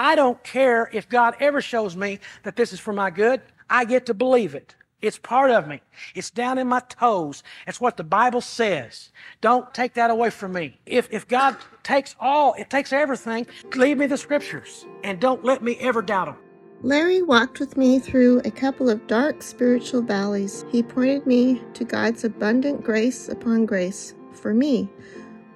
I don't care if God ever shows me that this is for my good. I get to believe it. It's part of me. It's down in my toes. It's what the Bible says. Don't take that away from me. If, if God takes all, it takes everything, leave me the scriptures and don't let me ever doubt them. Larry walked with me through a couple of dark spiritual valleys. He pointed me to God's abundant grace upon grace for me,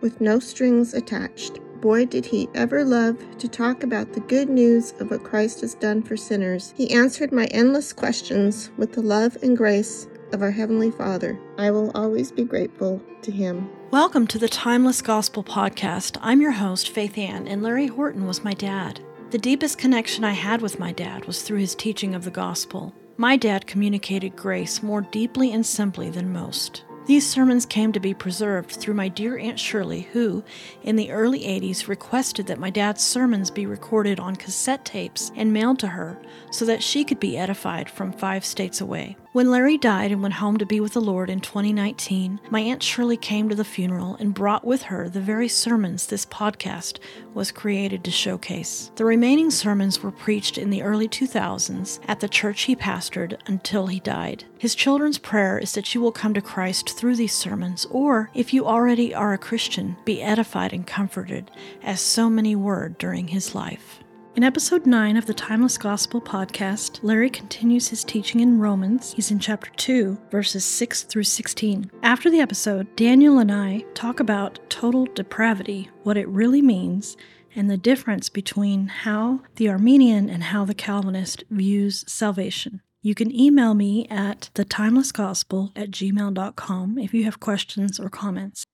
with no strings attached. Boy, did he ever love to talk about the good news of what Christ has done for sinners. He answered my endless questions with the love and grace of our Heavenly Father. I will always be grateful to him. Welcome to the Timeless Gospel Podcast. I'm your host, Faith Ann, and Larry Horton was my dad. The deepest connection I had with my dad was through his teaching of the gospel. My dad communicated grace more deeply and simply than most. These sermons came to be preserved through my dear Aunt Shirley, who, in the early 80s, requested that my dad's sermons be recorded on cassette tapes and mailed to her so that she could be edified from five states away. When Larry died and went home to be with the Lord in 2019, my Aunt Shirley came to the funeral and brought with her the very sermons this podcast was created to showcase. The remaining sermons were preached in the early 2000s at the church he pastored until he died. His children's prayer is that you will come to Christ through these sermons, or if you already are a Christian, be edified and comforted, as so many were during his life. In episode 9 of the Timeless Gospel podcast, Larry continues his teaching in Romans. He's in chapter 2, verses 6 through 16. After the episode, Daniel and I talk about total depravity, what it really means, and the difference between how the Arminian and how the Calvinist views salvation. You can email me at thetimelessgospel at gmail.com if you have questions or comments.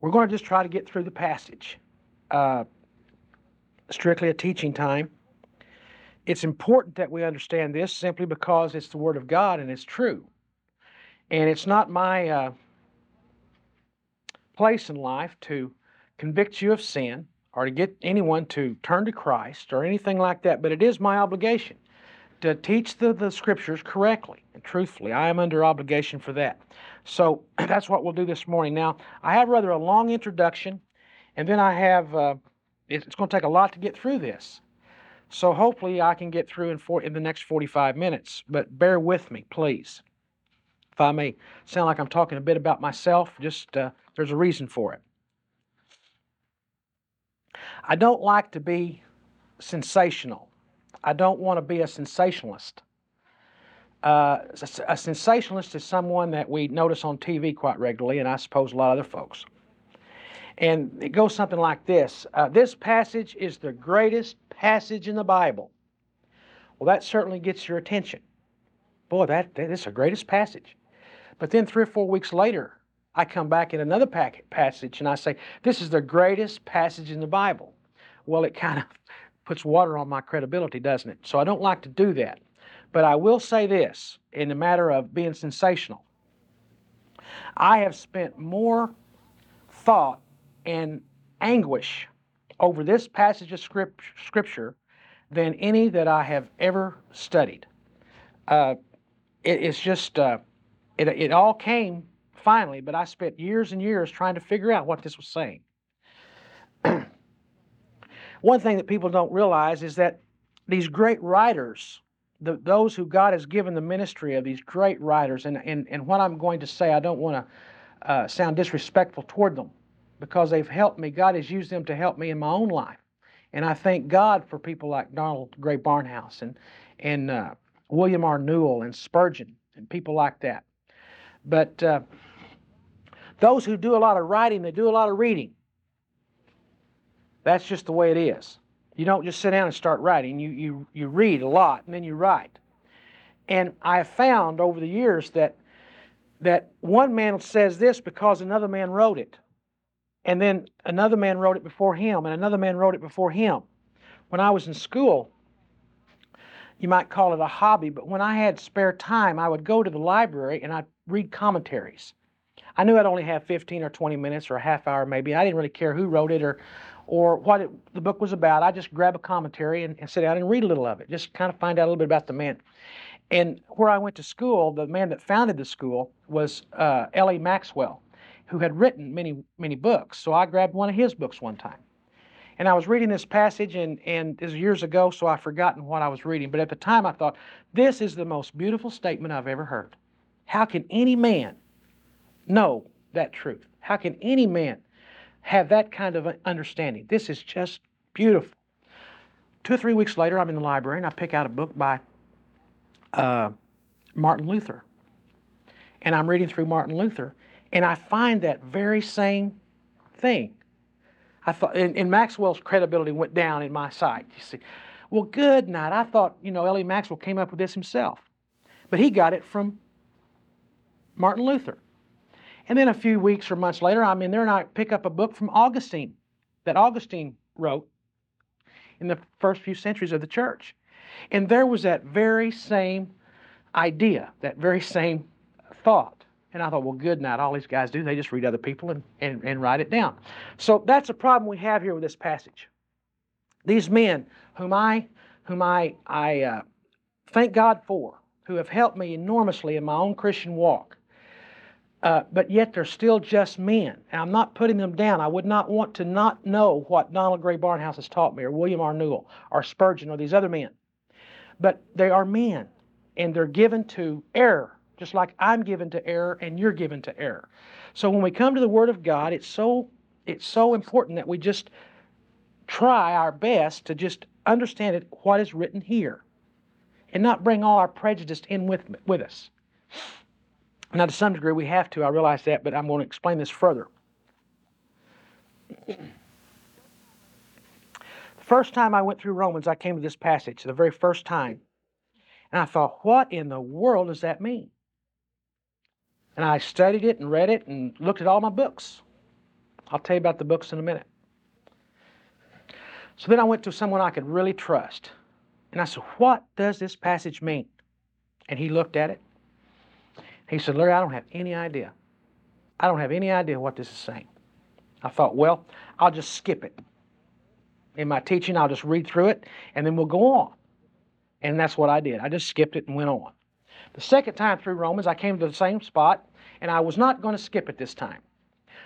We're going to just try to get through the passage. Uh, strictly a teaching time. It's important that we understand this simply because it's the Word of God and it's true. And it's not my uh, place in life to convict you of sin or to get anyone to turn to Christ or anything like that, but it is my obligation to teach the, the Scriptures correctly and truthfully. I am under obligation for that. So that's what we'll do this morning. Now, I have rather a long introduction, and then I have. Uh, it's going to take a lot to get through this. So hopefully I can get through in, four, in the next 45 minutes, but bear with me, please. If I may sound like I'm talking a bit about myself, just uh, there's a reason for it. I don't like to be sensational. I don't want to be a sensationalist. Uh, a sensationalist is someone that we notice on TV quite regularly, and I suppose a lot of other folks. And it goes something like this uh, This passage is the greatest passage in the Bible. Well, that certainly gets your attention. Boy, that, that is the greatest passage. But then three or four weeks later, I come back in another passage and I say, This is the greatest passage in the Bible. Well, it kind of puts water on my credibility, doesn't it? So I don't like to do that. But I will say this in the matter of being sensational. I have spent more thought and anguish over this passage of script, Scripture than any that I have ever studied. Uh, it, it's just, uh, it, it all came finally, but I spent years and years trying to figure out what this was saying. One thing that people don't realize is that these great writers, the, those who God has given the ministry of these great writers, and, and, and what I'm going to say, I don't want to uh, sound disrespectful toward them because they've helped me. God has used them to help me in my own life. And I thank God for people like Donald Grey Barnhouse and, and uh, William R. Newell and Spurgeon and people like that. But uh, those who do a lot of writing, they do a lot of reading. That's just the way it is. You don't just sit down and start writing. You, you, you read a lot and then you write. And I have found over the years that, that one man says this because another man wrote it. And then another man wrote it before him, and another man wrote it before him. When I was in school, you might call it a hobby, but when I had spare time, I would go to the library and I'd read commentaries. I knew I'd only have 15 or 20 minutes or a half hour maybe. I didn't really care who wrote it or, or what it, the book was about. I just grab a commentary and, and sit down and read a little of it, just kind of find out a little bit about the man. And where I went to school, the man that founded the school was uh, L.E. Maxwell who had written many, many books. So I grabbed one of his books one time. And I was reading this passage, and, and this was years ago, so I've forgotten what I was reading. But at the time, I thought, this is the most beautiful statement I've ever heard. How can any man know that truth? How can any man have that kind of understanding? This is just beautiful. Two or three weeks later, I'm in the library and I pick out a book by uh, Martin Luther. And I'm reading through Martin Luther, and I find that very same thing. I thought, and, and Maxwell's credibility went down in my sight. You see, well, good night. I thought, you know, L.E. Maxwell came up with this himself, but he got it from Martin Luther. And then a few weeks or months later, I'm in there and I pick up a book from Augustine that Augustine wrote in the first few centuries of the church. And there was that very same idea, that very same thought. And I thought, well, good night. All these guys do, they just read other people and, and, and write it down. So that's a problem we have here with this passage. These men whom I, whom I, I uh, thank God for, who have helped me enormously in my own Christian walk, uh, but yet they're still just men. And I'm not putting them down. I would not want to not know what Donald Grey Barnhouse has taught me, or William R. Newell, or Spurgeon, or these other men. But they are men, and they're given to error, just like I'm given to error and you're given to error. So when we come to the Word of God, it's so it's so important that we just try our best to just understand it, what is written here, and not bring all our prejudice in with with us. Now, to some degree, we have to. I realize that, but I'm going to explain this further. The first time I went through Romans, I came to this passage, the very first time. And I thought, what in the world does that mean? And I studied it and read it and looked at all my books. I'll tell you about the books in a minute. So then I went to someone I could really trust. And I said, What does this passage mean? And he looked at it he said, Larry, I don't have any idea. I don't have any idea what this is saying. I thought, well, I'll just skip it. In my teaching, I'll just read through it and then we'll go on. And that's what I did. I just skipped it and went on. The second time through Romans, I came to the same spot and I was not going to skip it this time.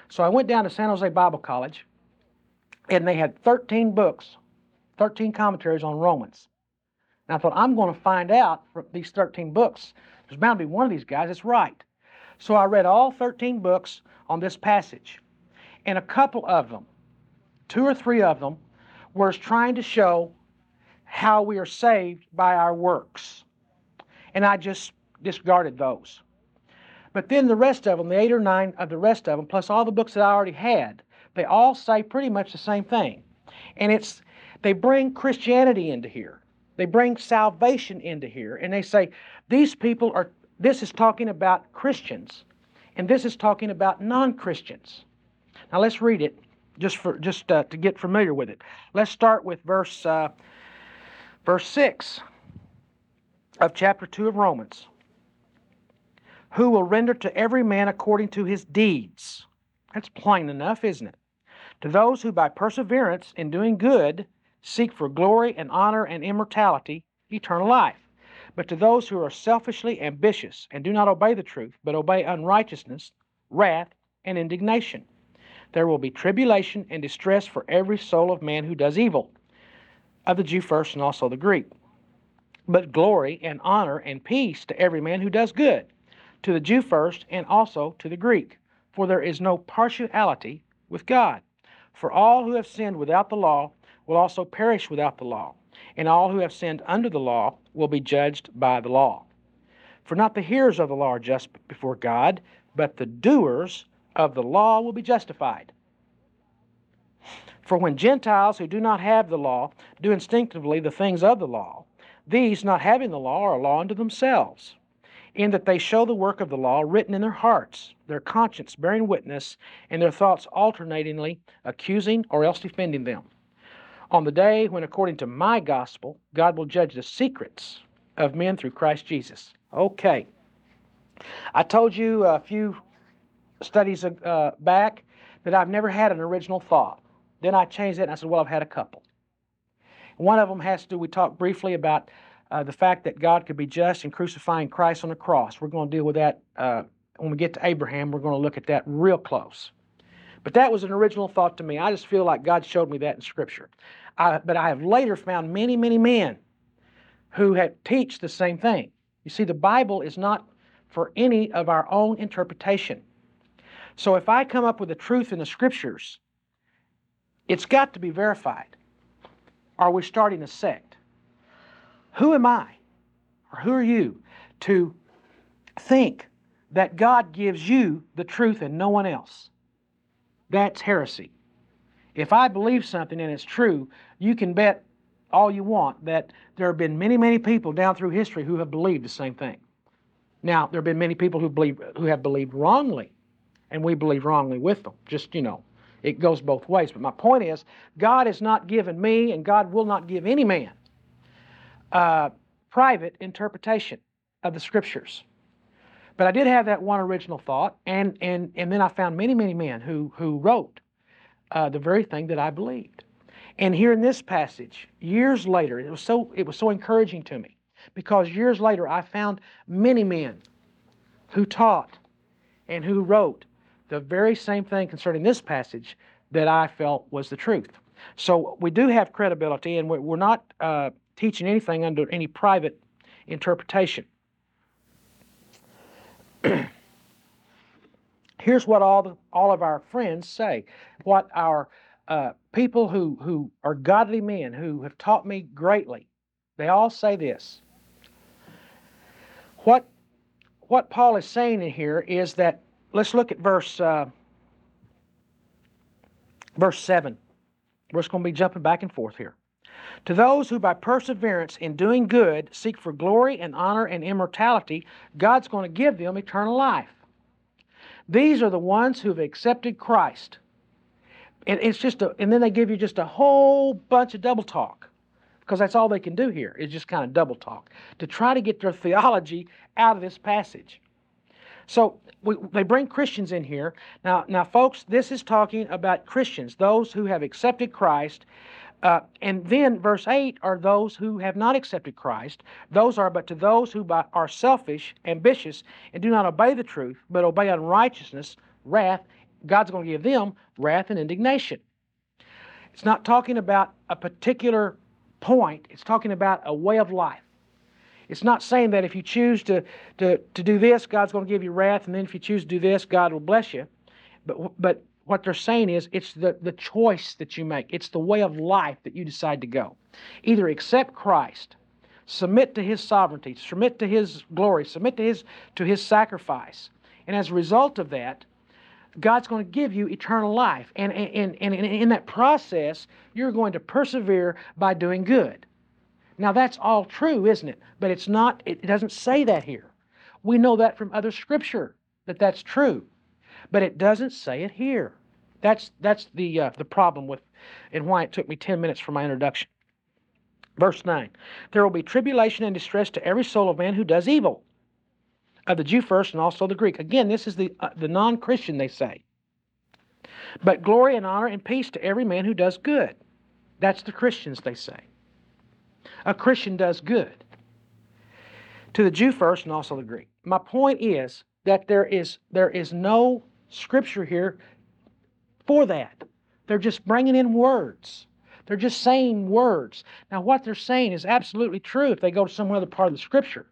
So I went down to San Jose Bible College and they had 13 books, 13 commentaries on Romans. And I thought, I'm going to find out from these 13 books there's bound to be one of these guys that's right. So I read all 13 books on this passage. And a couple of them, two or three of them, were trying to show how we are saved by our works. And I just discarded those. But then the rest of them, the eight or nine of the rest of them, plus all the books that I already had, they all say pretty much the same thing. And it's they bring Christianity into here. They bring salvation into here and they say these people are, this is talking about Christians and this is talking about non Christians. Now let's read it just, for, just uh, to get familiar with it. Let's start with verse, uh, verse 6 of chapter 2 of Romans. Who will render to every man according to his deeds. That's plain enough, isn't it? To those who by perseverance in doing good seek for glory and honor and immortality, eternal life. But to those who are selfishly ambitious and do not obey the truth, but obey unrighteousness, wrath, and indignation, there will be tribulation and distress for every soul of man who does evil, of the Jew first and also the Greek. But glory and honor and peace to every man who does good, to the Jew first and also to the Greek. For there is no partiality with God. For all who have sinned without the law will also perish without the law, and all who have sinned under the law will be judged by the law. For not the hearers of the law are just before God, but the doers of the law will be justified. For when Gentiles who do not have the law do instinctively the things of the law, these, not having the law, are a law unto themselves, in that they show the work of the law written in their hearts, their conscience bearing witness, and their thoughts alternatingly accusing or else defending them on the day when, according to my gospel, God will judge the secrets of men through Christ Jesus. Okay. I told you a few studies uh, back that I've never had an original thought. Then I changed it and I said, well, I've had a couple. One of them has to do, we talked briefly about uh, the fact that God could be just in crucifying Christ on the cross. We're going to deal with that uh, when we get to Abraham. We're going to look at that real close. But that was an original thought to me. I just feel like God showed me that in Scripture. I, but I have later found many, many men who have teach the same thing. You see, the Bible is not for any of our own interpretation. So if I come up with a truth in the Scriptures, it's got to be verified. Are we starting a sect? Who am I, or who are you, to think that God gives you the truth and no one else? That's heresy. If I believe something and it's true, you can bet all you want that there have been many, many people down through history who have believed the same thing. Now, there have been many people who believe who have believed wrongly, and we believe wrongly with them. Just you know, it goes both ways. But my point is, God has not given me, and God will not give any man, uh, private interpretation of the Scriptures. But I did have that one original thought, and and and then I found many, many men who who wrote uh, the very thing that I believed. And here in this passage, years later, it was so it was so encouraging to me because years later I found many men who taught and who wrote the very same thing concerning this passage that I felt was the truth. So we do have credibility, and we're not uh, teaching anything under any private interpretation. Here's what all the, all of our friends say, what our uh, people who, who are godly men who have taught me greatly, they all say this. What, what Paul is saying in here is that, let's look at verse, uh, verse 7. We're just going to be jumping back and forth here. To those who by perseverance in doing good seek for glory and honor and immortality, God's going to give them eternal life. These are the ones who've accepted Christ. And it's just a, and then they give you just a whole bunch of double talk because that's all they can do here is just kind of double talk to try to get their theology out of this passage. So we, they bring Christians in here. Now, now, folks, this is talking about Christians, those who have accepted Christ. Uh, and then verse 8 are those who have not accepted Christ. Those are but to those who are selfish, ambitious, and do not obey the truth, but obey unrighteousness, wrath. God's going to give them wrath and indignation. It's not talking about a particular point, it's talking about a way of life. It's not saying that if you choose to, to, to do this, God's going to give you wrath, and then if you choose to do this, God will bless you. But, but what they're saying is it's the, the choice that you make, it's the way of life that you decide to go. Either accept Christ, submit to His sovereignty, submit to His glory, submit to His, to his sacrifice. And as a result of that, God's going to give you eternal life. And, and, and, and in that process, you're going to persevere by doing good. Now, that's all true, isn't it? But it's not, it doesn't say that here. We know that from other scripture that that's true. But it doesn't say it here. That's, that's the, uh, the problem with, and why it took me 10 minutes for my introduction. Verse 9 There will be tribulation and distress to every soul of man who does evil, of the Jew first and also the Greek. Again, this is the, uh, the non Christian, they say. But glory and honor and peace to every man who does good. That's the Christians, they say. A Christian does good. To the Jew first and also the Greek. My point is that there is, there is no scripture here for that. They're just bringing in words. They're just saying words. Now, what they're saying is absolutely true if they go to some other part of the scripture.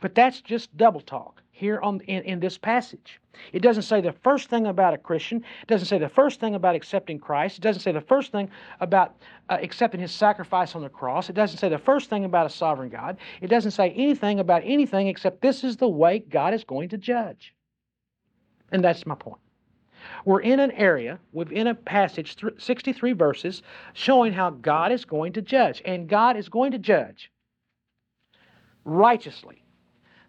But that's just double talk here on, in, in this passage. It doesn't say the first thing about a Christian. It doesn't say the first thing about accepting Christ. It doesn't say the first thing about uh, accepting his sacrifice on the cross. It doesn't say the first thing about a sovereign God. It doesn't say anything about anything except this is the way God is going to judge. And that's my point. We're in an area within a passage, 63 verses, showing how God is going to judge. And God is going to judge righteously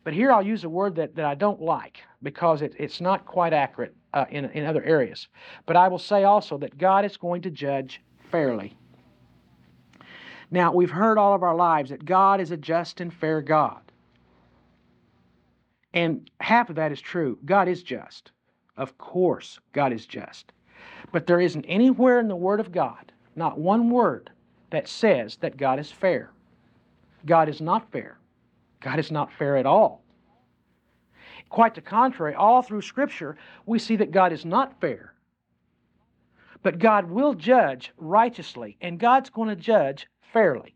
but here I'll use a word that, that I don't like because it, it's not quite accurate uh, in, in other areas. But I will say also that God is going to judge fairly. Now, we've heard all of our lives that God is a just and fair God. And half of that is true. God is just. Of course, God is just. But there isn't anywhere in the Word of God, not one word, that says that God is fair. God is not fair. God is not fair at all. Quite the contrary, all through Scripture, we see that God is not fair. But God will judge righteously, and God's going to judge fairly.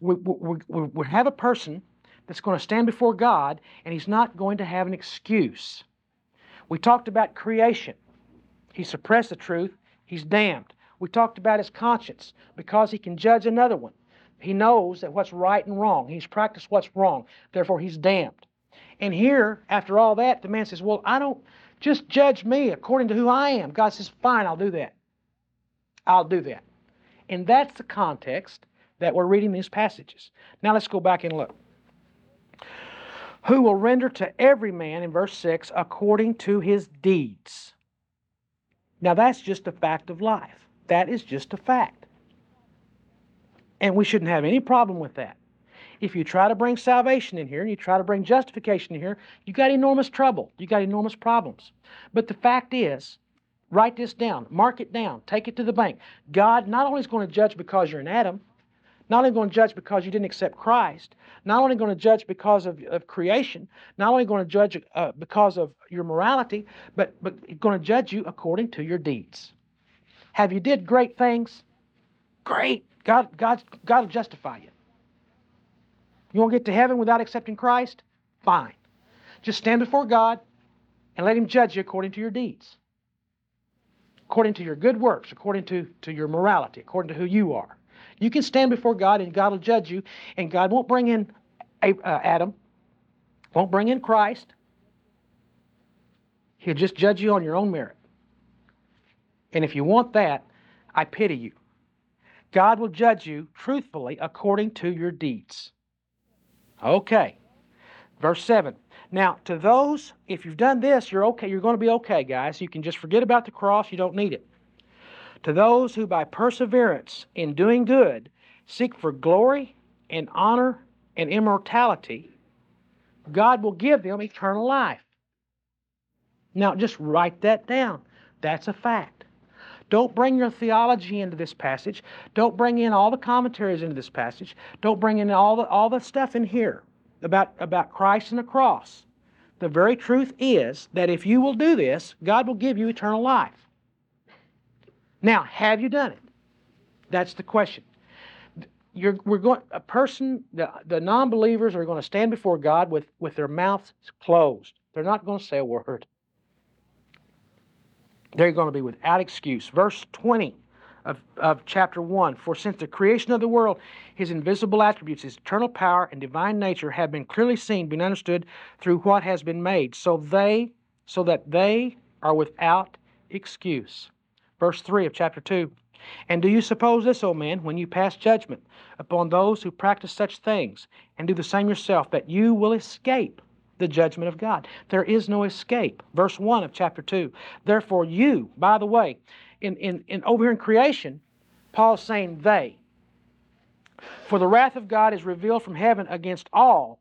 We, we, we, we have a person that's going to stand before God, and he's not going to have an excuse. We talked about creation. He suppressed the truth, he's damned. We talked about his conscience because he can judge another one. He knows that what's right and wrong. He's practiced what's wrong. Therefore, he's damned. And here, after all that, the man says, Well, I don't, just judge me according to who I am. God says, Fine, I'll do that. I'll do that. And that's the context that we're reading these passages. Now let's go back and look. Who will render to every man, in verse 6, according to his deeds. Now that's just a fact of life. That is just a fact. And we shouldn't have any problem with that. If you try to bring salvation in here and you try to bring justification in here, you got enormous trouble. You got enormous problems. But the fact is, write this down, mark it down, take it to the bank. God not only is going to judge because you're an Adam, not only going to judge because you didn't accept Christ, not only going to judge because of, of creation, not only going to judge uh, because of your morality, but but going to judge you according to your deeds. Have you did great things? Great. God, God, God will justify you. You want to get to heaven without accepting Christ? Fine. Just stand before God and let Him judge you according to your deeds, according to your good works, according to, to your morality, according to who you are. You can stand before God and God will judge you, and God won't bring in uh, Adam, won't bring in Christ. He'll just judge you on your own merit. And if you want that, I pity you. God will judge you truthfully according to your deeds. Okay. Verse 7. Now, to those, if you've done this, you're okay. You're going to be okay, guys. You can just forget about the cross. You don't need it. To those who by perseverance in doing good seek for glory and honor and immortality, God will give them eternal life. Now, just write that down. That's a fact. Don't bring your theology into this passage. Don't bring in all the commentaries into this passage. Don't bring in all the, all the stuff in here about, about Christ and the cross. The very truth is that if you will do this, God will give you eternal life. Now, have you done it? That's the question. You're, we're going, a person, the, the non believers are going to stand before God with, with their mouths closed. They're not going to say a word. They're going to be without excuse. Verse 20 of, of chapter 1 For since the creation of the world, his invisible attributes, his eternal power and divine nature have been clearly seen, been understood through what has been made, so they, so that they are without excuse. Verse 3 of chapter 2. And do you suppose this, O man, when you pass judgment upon those who practice such things, and do the same yourself, that you will escape the judgment of God? There is no escape. Verse 1 of chapter 2. Therefore, you, by the way, in, in, in over here in creation, Paul's saying they. For the wrath of God is revealed from heaven against all.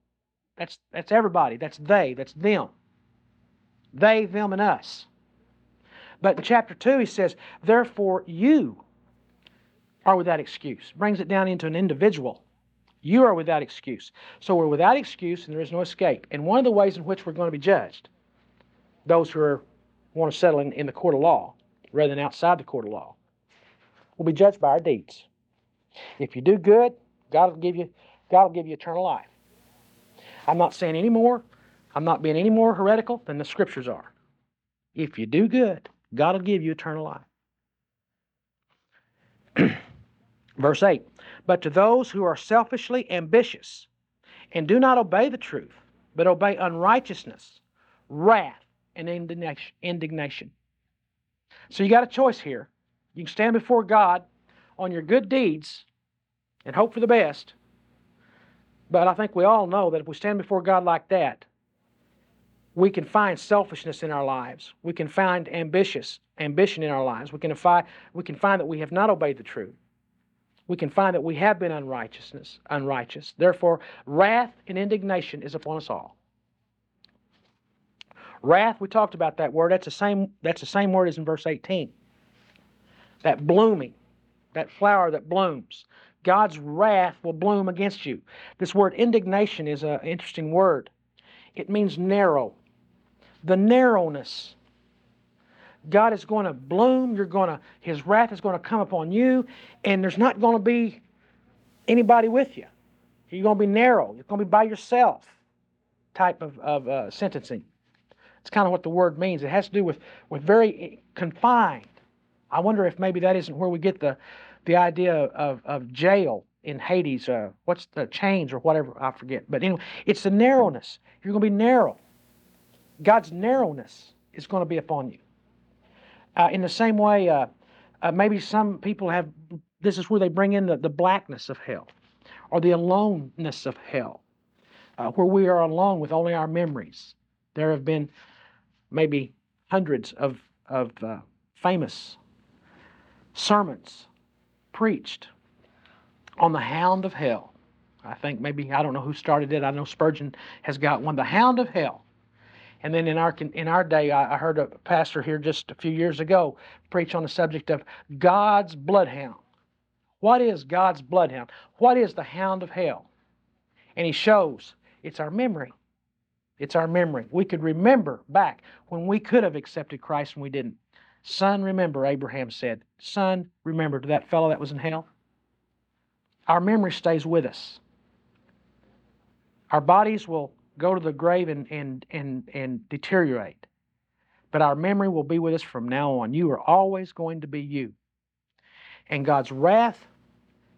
That's, that's everybody. That's they. That's them. They, them, and us. But in chapter 2, he says, Therefore you are without excuse. Brings it down into an individual. You are without excuse. So we're without excuse and there is no escape. And one of the ways in which we're going to be judged, those who are, want to settle in, in the court of law rather than outside the court of law, will be judged by our deeds. If you do good, God will give you, God will give you eternal life. I'm not saying any more. I'm not being any more heretical than the scriptures are. If you do good, God will give you eternal life. Verse 8 But to those who are selfishly ambitious and do not obey the truth, but obey unrighteousness, wrath, and indignation. So you got a choice here. You can stand before God on your good deeds and hope for the best. But I think we all know that if we stand before God like that, we can find selfishness in our lives. We can find ambitious ambition in our lives. We can, find, we can find that we have not obeyed the truth. We can find that we have been unrighteousness, unrighteous. Therefore, wrath and indignation is upon us all. Wrath, we talked about that word. That's the same, that's the same word as in verse 18. That blooming, that flower that blooms. God's wrath will bloom against you. This word indignation is an interesting word. It means narrow the narrowness, God is going to bloom. You're going to, His wrath is going to come upon you, and there's not going to be anybody with you. You're going to be narrow. You're going to be by yourself type of, of uh, sentencing. It's kind of what the word means. It has to do with, with very confined. I wonder if maybe that isn't where we get the, the idea of, of jail in Hades. Uh, what's the chains or whatever? I forget. But anyway, it's the narrowness. You're going to be narrow. God's narrowness is going to be upon you. Uh, in the same way, uh, uh, maybe some people have, this is where they bring in the, the blackness of hell or the aloneness of hell, uh, where we are alone with only our memories. There have been maybe hundreds of, of uh, famous sermons preached on the hound of hell. I think maybe, I don't know who started it. I know Spurgeon has got one, the hound of hell. And then in our in our day, I, I heard a pastor here just a few years ago preach on the subject of God's bloodhound. What is God's bloodhound? What is the hound of hell? And he shows it's our memory. It's our memory. We could remember back when we could have accepted Christ and we didn't. Son, remember, Abraham said. Son, remember to that fellow that was in hell. Our memory stays with us. Our bodies will go to the grave and, and, and, and deteriorate. But our memory will be with us from now on. You are always going to be you. And God's wrath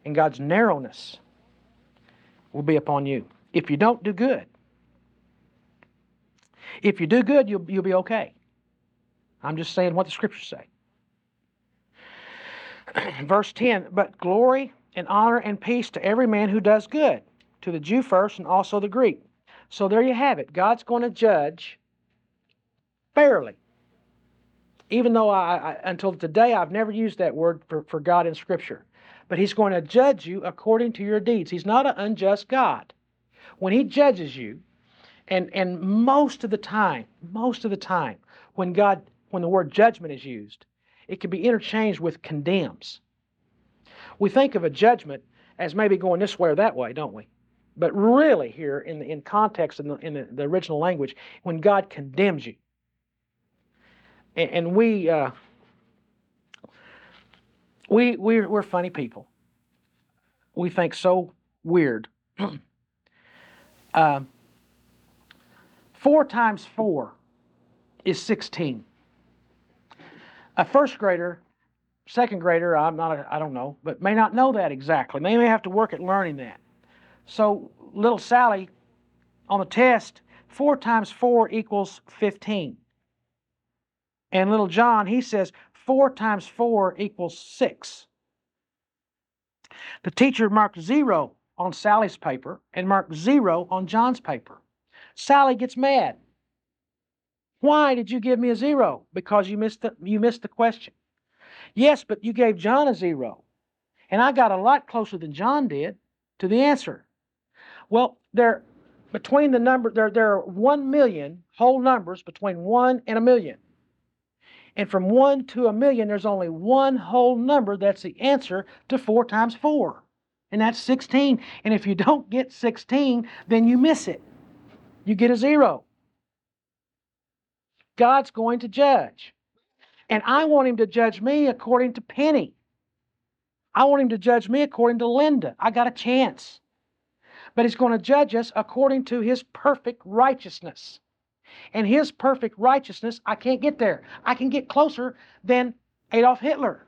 and God's narrowness will be upon you if you don't do good. If you do good, you'll, you'll be okay. I'm just saying what the scriptures say. Verse 10 But glory and honor and peace to every man who does good, to the Jew first and also the Greek. So there you have it. God's going to judge fairly. Even though I, I, until today I've never used that word for, for God in Scripture. But He's going to judge you according to your deeds. He's not an unjust God. When He judges you, and, and most of the time, most of the time, when God, when the word judgment is used, it can be interchanged with condemns. We think of a judgment as maybe going this way or that way, don't we? But really, here in in context in the, in the, the original language, when God condemns you, and, and we uh, we we're, we're funny people. We think so weird. uh, four times four is sixteen. A first grader, second grader, I'm not, a, I don't know, but may not know that exactly. They may have to work at learning that. So little Sally on the test, 4 times 4 equals 15. And little John, he says 4 times 4 equals 6. The teacher marked 0 on Sally's paper and marked 0 on John's paper. Sally gets mad. Why did you give me a 0? Because you missed the, you missed the question. Yes, but you gave John a 0. And I got a lot closer than John did to the answer. Well, there between the number there there are 1 million whole numbers between 1 and a million. And from 1 to a million there's only one whole number that's the answer to 4 times 4. And that's 16. And if you don't get 16, then you miss it. You get a 0. God's going to judge. And I want him to judge me according to Penny. I want him to judge me according to Linda. I got a chance but He's going to judge us according to His perfect righteousness. And His perfect righteousness, I can't get there. I can get closer than Adolf Hitler.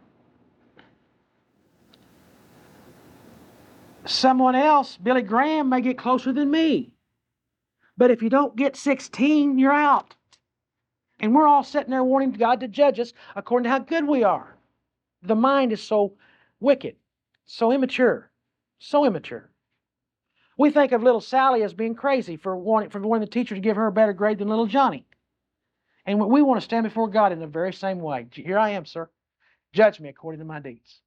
Someone else, Billy Graham, may get closer than me. But if you don't get 16, you're out. And we're all sitting there wanting God to judge us according to how good we are. The mind is so wicked, so immature, so immature. We think of little Sally as being crazy for wanting, for wanting the teacher to give her a better grade than little Johnny. And we want to stand before God in the very same way. Here I am, sir. Judge me according to my deeds.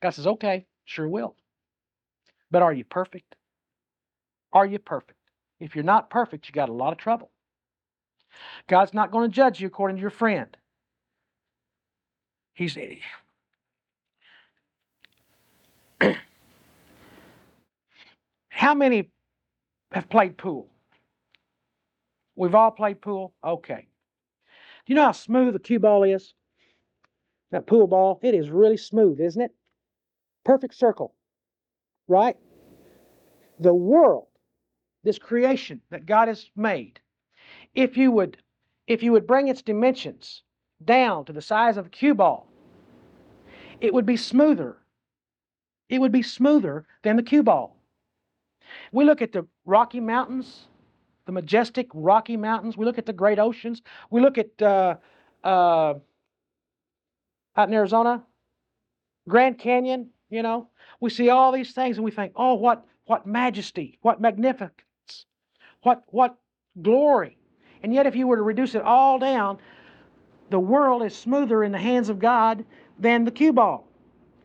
God says, okay, sure will. But are you perfect? Are you perfect? If you're not perfect, you got a lot of trouble. God's not going to judge you according to your friend. He's How many have played pool? We've all played pool? Okay. Do you know how smooth a cue ball is? That pool ball, it is really smooth, isn't it? Perfect circle, right? The world, this creation that God has made, if you would, if you would bring its dimensions down to the size of a cue ball, it would be smoother. It would be smoother than the cue ball. We look at the Rocky Mountains, the majestic Rocky Mountains. We look at the great oceans. We look at uh, uh, out in Arizona, Grand Canyon. You know, we see all these things and we think, oh, what what majesty, what magnificence, what what glory. And yet, if you were to reduce it all down, the world is smoother in the hands of God than the cue ball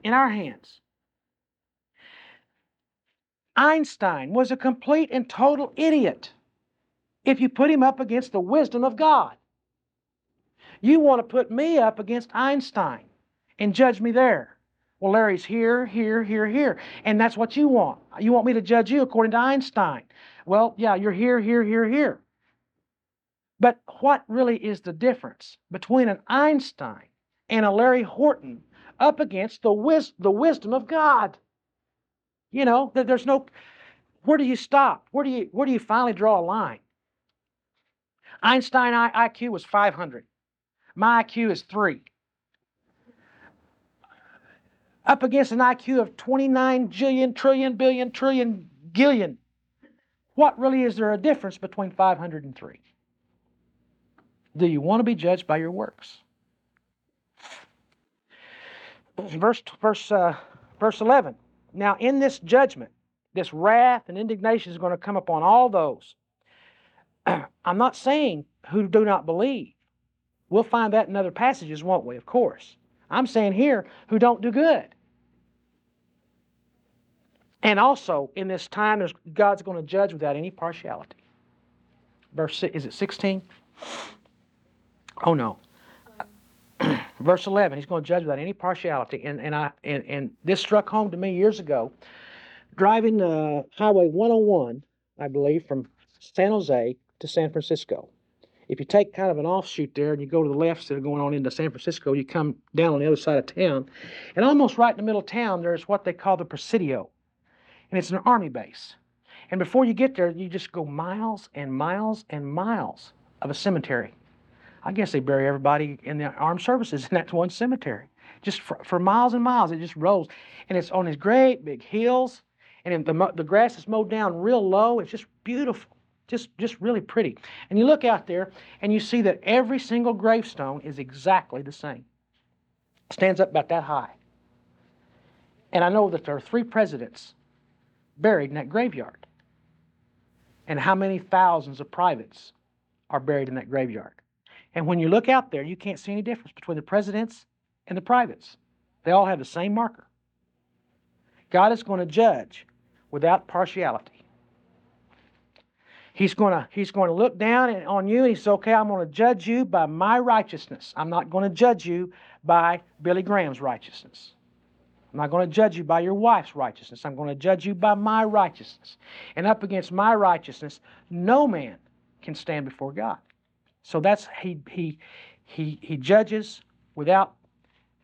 in our hands. Einstein was a complete and total idiot if you put him up against the wisdom of God. You want to put me up against Einstein and judge me there. Well, Larry's here, here, here, here. And that's what you want. You want me to judge you according to Einstein. Well, yeah, you're here, here, here, here. But what really is the difference between an Einstein and a Larry Horton up against the, wis- the wisdom of God? You know, there's no where do you stop? Where do you where do you finally draw a line? Einstein IQ was 500. My IQ is 3. Up against an IQ of 29 jillion, trillion, billion, trillion, gillion. What really is there a difference between 500 and 3? Do you want to be judged by your works? Verse, verse, uh, verse 11. Now, in this judgment, this wrath and indignation is going to come upon all those. I'm not saying who do not believe. We'll find that in other passages, won't we? Of course. I'm saying here who don't do good. And also, in this time, God's going to judge without any partiality. Verse is it 16? Oh no. Verse 11, he's going to judge without any partiality. And, and, I, and, and this struck home to me years ago. Driving uh, Highway 101, I believe, from San Jose to San Francisco. If you take kind of an offshoot there and you go to the left instead of going on into San Francisco, you come down on the other side of town. And almost right in the middle of town, there's what they call the Presidio. And it's an army base. And before you get there, you just go miles and miles and miles of a cemetery. I guess they bury everybody in the armed services in that one cemetery. Just for, for miles and miles, it just rolls. And it's on these great big hills. And the, the grass is mowed down real low. It's just beautiful. Just, just really pretty. And you look out there and you see that every single gravestone is exactly the same. It Stands up about that high. And I know that there are three presidents buried in that graveyard. And how many thousands of privates are buried in that graveyard? And when you look out there, you can't see any difference between the presidents and the privates. They all have the same marker. God is going to judge without partiality. He's going to, he's going to look down on you and he says, okay, I'm going to judge you by my righteousness. I'm not going to judge you by Billy Graham's righteousness. I'm not going to judge you by your wife's righteousness. I'm going to judge you by my righteousness. And up against my righteousness, no man can stand before God. So that's he he he he judges without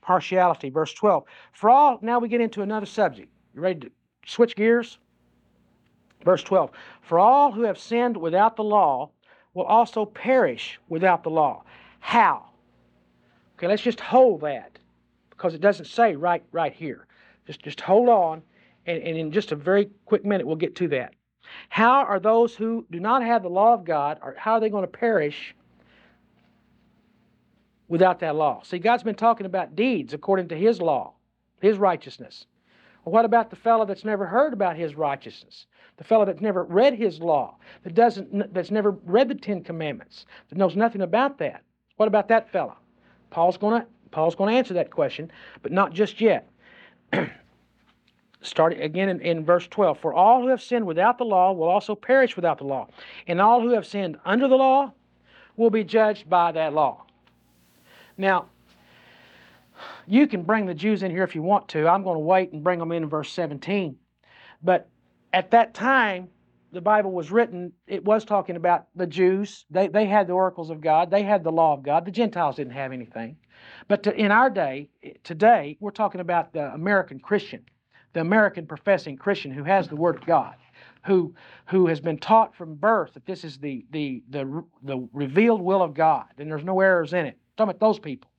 partiality. Verse 12. For all now we get into another subject. You ready to switch gears? Verse 12. For all who have sinned without the law will also perish without the law. How? Okay, let's just hold that because it doesn't say right right here. Just just hold on and, and in just a very quick minute we'll get to that. How are those who do not have the law of God, or how are they going to perish without that law. See, God's been talking about deeds according to His law, His righteousness. Well, what about the fellow that's never heard about His righteousness? The fellow that's never read His law, that doesn't, that's never read the Ten Commandments, that knows nothing about that. What about that fellow? Paul's going to Paul's going to answer that question, but not just yet. Starting again in, in verse 12 For all who have sinned without the law will also perish without the law, and all who have sinned under the law will be judged by that law. Now, you can bring the Jews in here if you want to. I'm going to wait and bring them in in verse 17. But at that time, the Bible was written, it was talking about the Jews. They, they had the oracles of God, they had the law of God. The Gentiles didn't have anything. But to, in our day, eh, today, we're talking about the American Christian, the American professing Christian who has the Word of God, who, who has been taught from birth that this is the, the, the, the revealed will of God and there's no errors in it. Talking about those people.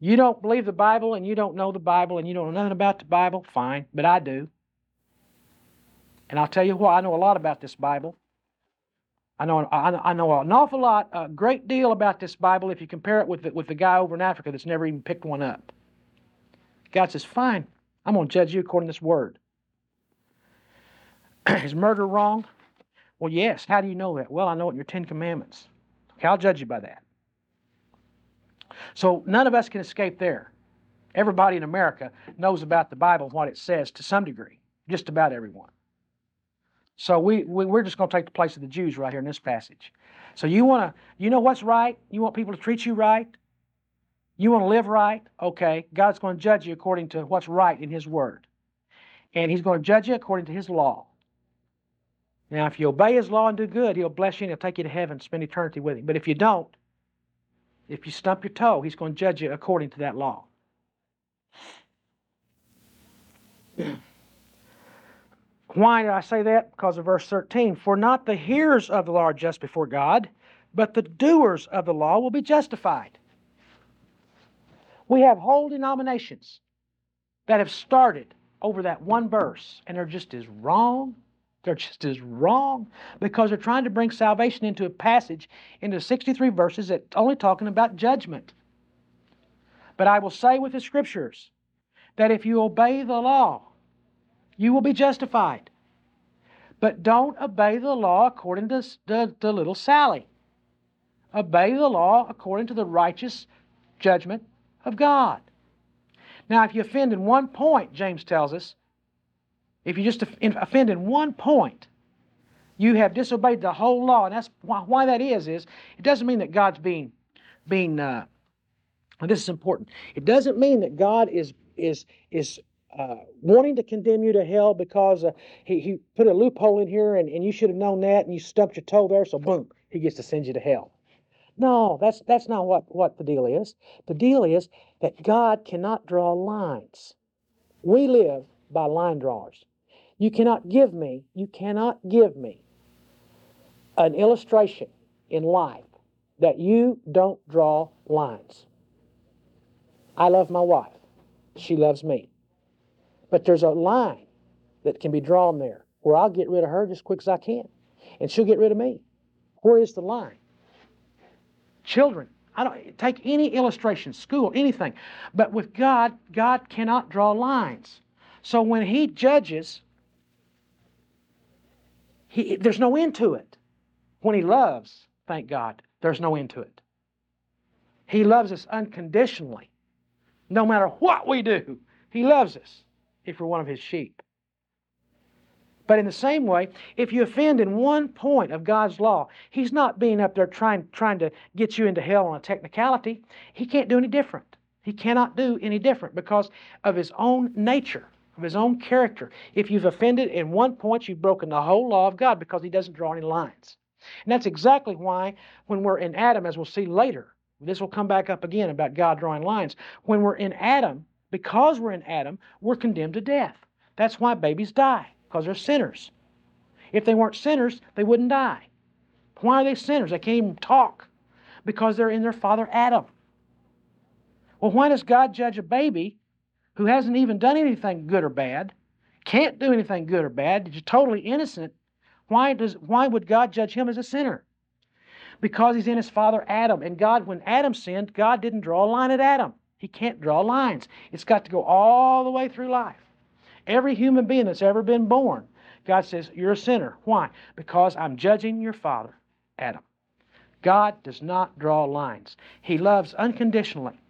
You don't believe the Bible and you don't know the Bible and you don't know nothing about the Bible, fine, but I do. And I'll tell you what, I know a lot about this Bible. I know, I know an awful lot, a great deal about this Bible if you compare it with the, with the guy over in Africa that's never even picked one up. God says, fine, I'm going to judge you according to this word. Is murder wrong? Well, yes. How do you know that? Well, I know it in your Ten Commandments. Okay, I'll judge you by that. So none of us can escape there. Everybody in America knows about the Bible and what it says to some degree, just about everyone. So we, we we're just going to take the place of the Jews right here in this passage. So you want to you know what's right? You want people to treat you right? You want to live right? Okay, God's going to judge you according to what's right in his word. And he's going to judge you according to his law. Now, if you obey his law and do good, he'll bless you and he'll take you to heaven and spend eternity with him. But if you don't, if you stump your toe, he's going to judge you according to that law. Why did I say that? Because of verse 13. For not the hearers of the law are just before God, but the doers of the law will be justified. We have whole denominations that have started over that one verse, and they're just as wrong. They're just as wrong because they're trying to bring salvation into a passage into 63 verses that's only talking about judgment. But I will say with the scriptures that if you obey the law, you will be justified. But don't obey the law according to the little Sally. Obey the law according to the righteous judgment of God. Now, if you offend in one point, James tells us, if you just offend in one point, you have disobeyed the whole law. And that's why, why that is, is it doesn't mean that God's being, being uh, this is important. It doesn't mean that God is, is, is uh, wanting to condemn you to hell because uh, he, he put a loophole in here and, and you should have known that and you stumped your toe there, so boom, he gets to send you to hell. No, that's, that's not what, what the deal is. The deal is that God cannot draw lines. We live by line drawers. You cannot give me, you cannot give me an illustration in life that you don't draw lines. I love my wife. She loves me. But there's a line that can be drawn there where I'll get rid of her just as quick as I can. And she'll get rid of me. Where is the line? Children, I don't take any illustration, school, anything. But with God, God cannot draw lines. So when He judges, he, there's no end to it. When He loves, thank God, there's no end to it. He loves us unconditionally. No matter what we do, He loves us if we're one of his sheep. But in the same way, if you offend in one point of God's law, He's not being up there trying, trying to get you into hell on a technicality. He can't do any different. He cannot do any different because of His own nature, of His own character. If you've offended in one point, you've broken the whole law of God because He doesn't draw any lines. And that's exactly why, when we're in Adam, as we'll see later, this will come back up again about God drawing lines. When we're in Adam, because we're in Adam, we're condemned to death. That's why babies die, because they're sinners. If they weren't sinners, they wouldn't die. Why are they sinners? They can't even talk because they're in their father Adam. Well, why does God judge a baby who hasn't even done anything good or bad, can't do anything good or bad, is totally innocent? Why, does, why would God judge him as a sinner? Because he's in his father Adam. And God, when Adam sinned, God didn't draw a line at Adam. He can't draw lines. It's got to go all the way through life. Every human being that's ever been born, God says, You're a sinner. Why? Because I'm judging your father, Adam. God does not draw lines. He loves unconditionally,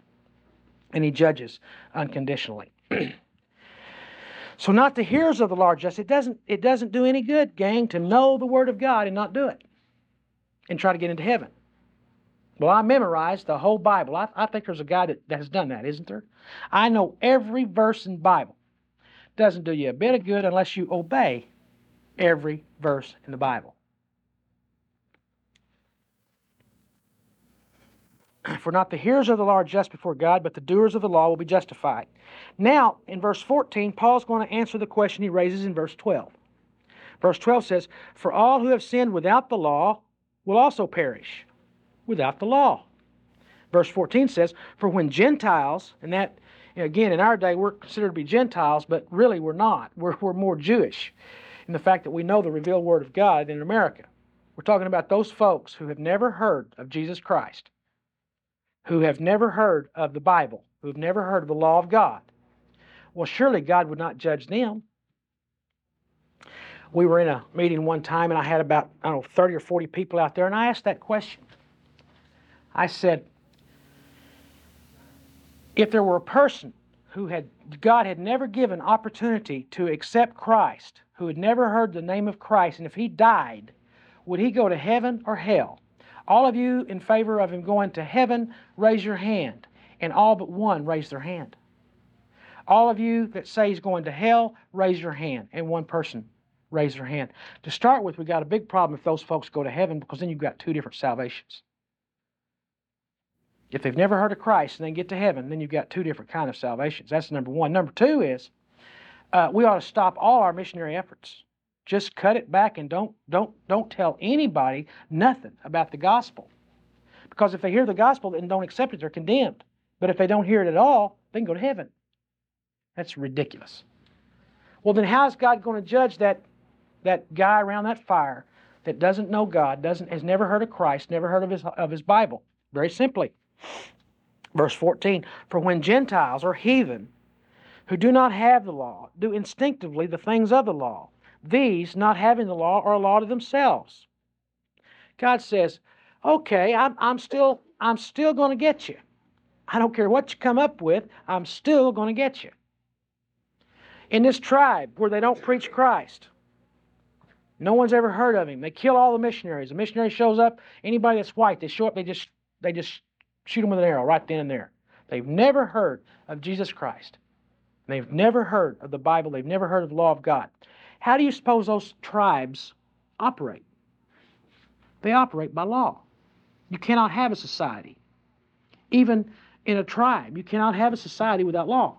and He judges unconditionally. so, not the hearers of the law just it doesn't it doesn't do any good, gang, to know the Word of God and not do it, and try to get into heaven. Well, I memorized the whole Bible. I, I think there's a guy that, that has done that, isn't there? I know every verse in the Bible. Doesn't do you a bit of good unless you obey Every verse in the Bible. For not the hearers of the law are just before God, but the doers of the law will be justified. Now, in verse 14, Paul's going to answer the question he raises in verse 12. Verse 12 says, For all who have sinned without the law will also perish without the law. Verse 14 says, For when Gentiles, and that, again, in our day, we're considered to be Gentiles, but really we're not. We're, we're more Jewish in the fact that we know the revealed Word of God in America. We're talking about those folks who have never heard of Jesus Christ who have never heard of the Bible, who have never heard of the law of God. Well, surely God would not judge them. We were in a meeting one time and I had about, I don't know, 30 or 40 people out there, and I asked that question. I said, if there were a person who had God had never given opportunity to accept Christ, who had never heard the name of Christ, and if he died, would he go to heaven or hell? All of you in favor of him going to heaven, raise your hand. And all but one raise their hand. All of you that say he's going to hell, raise your hand. And one person raise their hand. To start with, we've got a big problem if those folks go to heaven because then you've got two different salvations. If they've never heard of Christ and they get to heaven, then you've got two different kind of salvations. That's number one. Number two is uh, we ought to stop all our missionary efforts. Just cut it back and don't don't don't tell anybody nothing about the gospel. Because if they hear the gospel and don't accept it, they're condemned. But if they don't hear it at all, they can go to heaven. That's ridiculous. Well, then how is God going to judge that that guy around that fire that doesn't know God, doesn't has never heard of Christ, never heard of his of his Bible? Very simply. Verse 14, for when Gentiles or heathen who do not have the law do instinctively the things of the law, these, not having the law, are a law to themselves. God says, okay, I'm, I'm still, I'm still going to get you. I don't care what you come up with, I'm still going to get you. In this tribe where they don't preach Christ, no one's ever heard of him. They kill all the missionaries. A missionary shows up, anybody that's white, they show up, they just they just shoot them with an arrow right then and there. They've never heard of Jesus Christ. They've never heard of the Bible. They've never heard of the law of God. How do you suppose those tribes operate? They operate by law. You cannot have a society. Even in a tribe, you cannot have a society without law.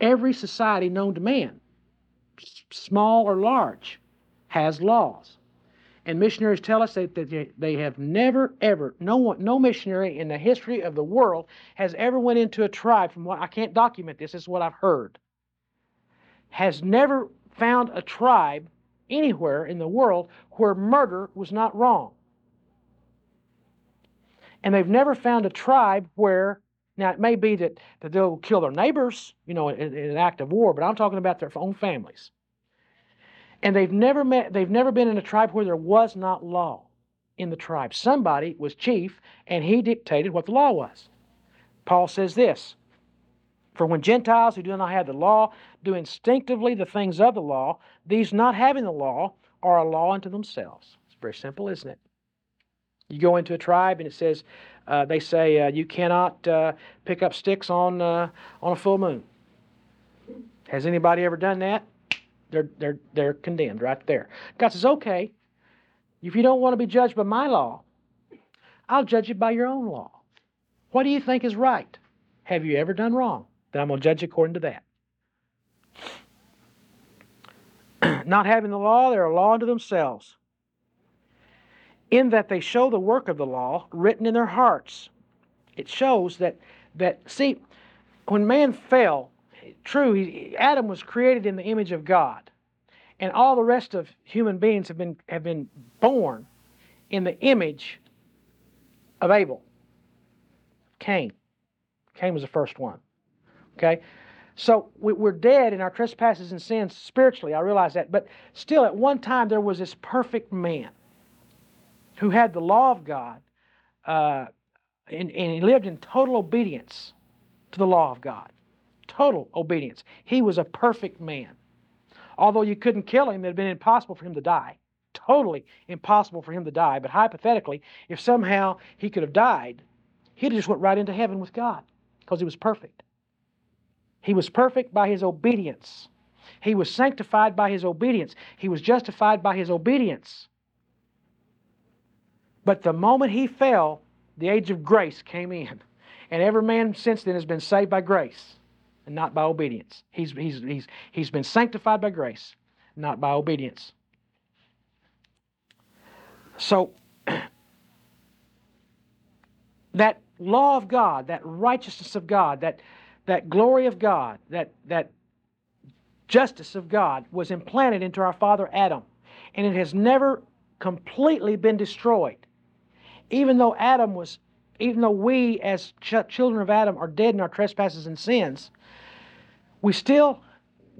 Every society known to man, small or large, has laws. And missionaries tell us that, that they have never, ever, no one, no missionary in the history of the world has ever went into a tribe. From what I can't document this, this is what I've heard. Has never found a tribe anywhere in the world where murder was not wrong. And they've never found a tribe where, now it may be that, that they'll kill their neighbors, you know, in, in an act of war, but I'm talking about their own families. And they've never met, they've never been in a tribe where there was not law in the tribe. Somebody was chief and he dictated what the law was. Paul says this For when Gentiles who do not have the law do instinctively the things of the law, these not having the law are a law unto themselves. It's very simple, isn't it? You go into a tribe and it says, uh, they say uh, you cannot uh, pick up sticks on uh, on a full moon. Has anybody ever done that? They're they're they're condemned right there. God says, okay, if you don't want to be judged by my law, I'll judge you by your own law. What do you think is right? Have you ever done wrong? Then I'm going to judge you according to that. not having the law, they're a law unto themselves, in that they show the work of the law written in their hearts. It shows that, that see, when man fell, true, he, Adam was created in the image of God, and all the rest of human beings have been, have been born in the image of Abel, Cain. Cain was the first one. Okay? So we're dead in our trespasses and sins spiritually. I realize that. But still, at one time, there was this perfect man who had the law of God uh, and, and he lived in total obedience to the law of God. Total obedience. He was a perfect man. Although you couldn't kill him, it had been impossible for him to die. Totally impossible for him to die. But hypothetically, if somehow he could have died, he'd have just went right into heaven with God because he was perfect. He was perfect by his obedience. He was sanctified by his obedience. He was justified by his obedience. But the moment he fell, the age of grace came in. And every man since then has been saved by grace and not by obedience. He's, he's, he's, he's been sanctified by grace, not by obedience. So, that law of God, that righteousness of God, that, that glory of God, that, that justice of God was implanted into our father Adam. And it has never completely been destroyed. Even though Adam was, even though we as ch- children of Adam are dead in our trespasses and sins, we still,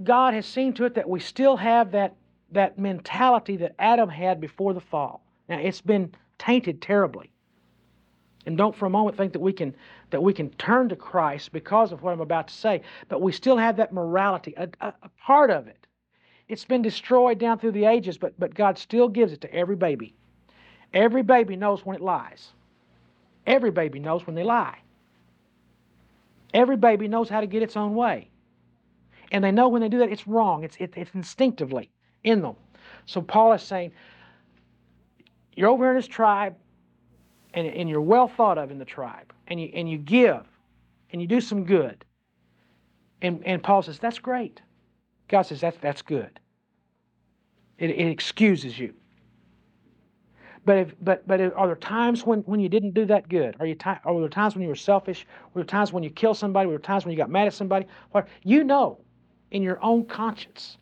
God has seen to it that we still have that, that mentality that Adam had before the fall. Now it's been tainted terribly. And don't for a moment think that we can that we can turn to Christ because of what I'm about to say, but we still have that morality, a, a, a part of it. It's been destroyed down through the ages, but but God still gives it to every baby. Every baby knows when it lies. Every baby knows when they lie. Every baby knows how to get its own way. And they know when they do that, it's wrong. It's, it, it's instinctively in them. So Paul is saying, you're over in this tribe, and, and you're well thought of in the tribe, and you, and you give, and you do some good. And, and Paul says, that's great. God says, that's, that's good. It, it excuses you. But, if, but, but are there times when, when you didn't do that good? Are, you are there times when you were selfish? Were there times when you killed somebody? Were there times when you got mad at somebody? What, you know in your own conscience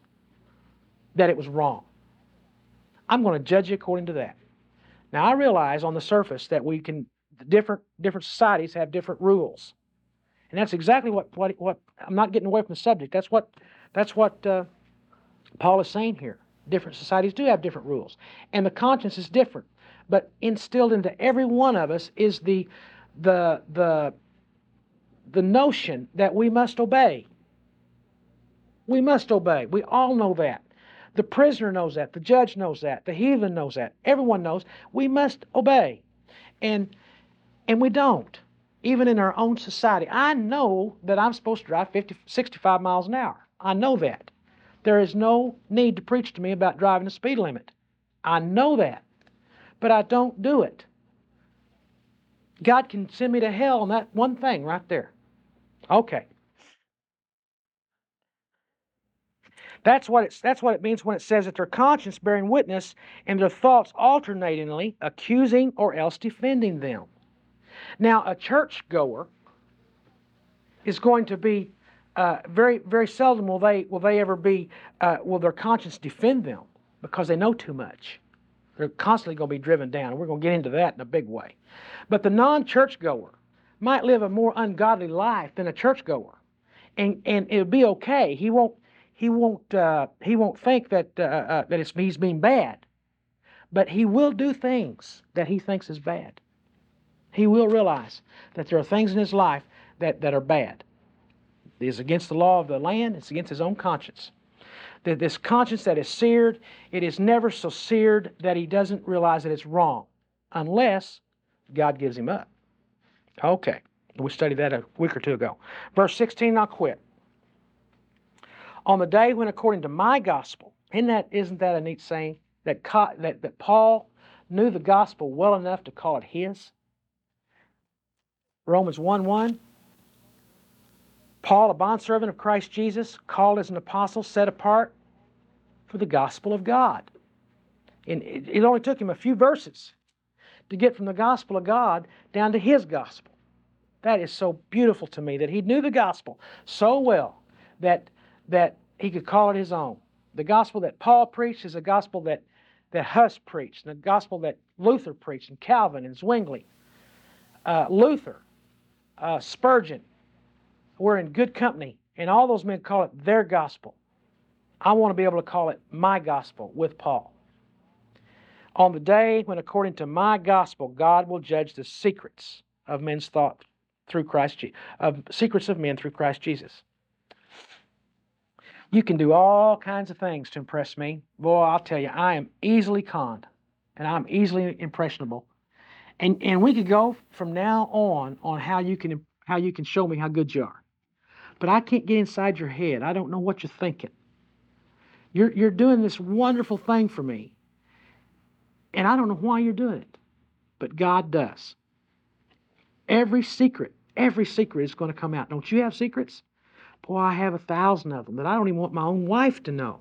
that it was wrong. I'm going to judge you according to that. Now I realize on the surface that we can different different societies have different rules, and that's exactly what what what I'm not getting away from the subject. That's what that's what uh, Paul is saying here. Different societies do have different rules, and the conscience is different. But instilled into every one of us is the the the the notion that we must obey. We must obey. We all know that. The prisoner knows that. The judge knows that. The heathen knows that. Everyone knows we must obey. And and we don't. Even in our own society. I know that I'm supposed to drive 50, 65 miles an hour. I know that. There is no need to preach to me about driving the speed limit. I know that. But I don't do it. God can send me to hell on that one thing right there. Okay. That's what, it's, that's what it means when it says that their conscience bearing witness and their thoughts alternatingly accusing or else defending them. Now, a churchgoer is going to be uh, very, very seldom will they will they ever be uh, will their conscience defend them because they know too much. They're constantly going to be driven down. We're going to get into that in a big way. But the non-churchgoer might live a more ungodly life than a churchgoer, and and it'll be okay. He won't he won't uh, he won't think that uh, uh, that it's he's being bad, but he will do things that he thinks is bad. He will realize that there are things in his life that, that are bad. It is against the law of the land. It's against his own conscience. That this conscience that is seared, it is never so seared that he doesn't realize that it's wrong, unless God gives him up. Okay, we studied that a week or two ago. Verse 16, I'll quit on the day when, according to my gospel, isn't that, isn't that a neat saying? That, that, that Paul knew the gospel well enough to call it his? Romans 1 1. Paul, a bondservant of Christ Jesus, called as an apostle, set apart for the gospel of God. And it, it only took him a few verses to get from the gospel of God down to his gospel. That is so beautiful to me that he knew the gospel so well that that he could call it his own. The gospel that Paul preached is a gospel that, that Huss preached, and the gospel that Luther preached, and Calvin and Zwingli. Uh, Luther, uh, Spurgeon, we're in good company, and all those men call it their gospel. I want to be able to call it my gospel with Paul. On the day when, according to my gospel, God will judge the secrets of men's thought through Christ of secrets of men through Christ Jesus. You can do all kinds of things to impress me. Boy, I'll tell you, I am easily conned and I'm easily impressionable. And, and we could go from now on on how you can how you can show me how good you are. But I can't get inside your head. I don't know what you're thinking. You're, you're doing this wonderful thing for me. And I don't know why you're doing it, but God does. Every secret, every secret is going to come out. Don't you have secrets? Boy, I have a thousand of them that I don't even want my own wife to know.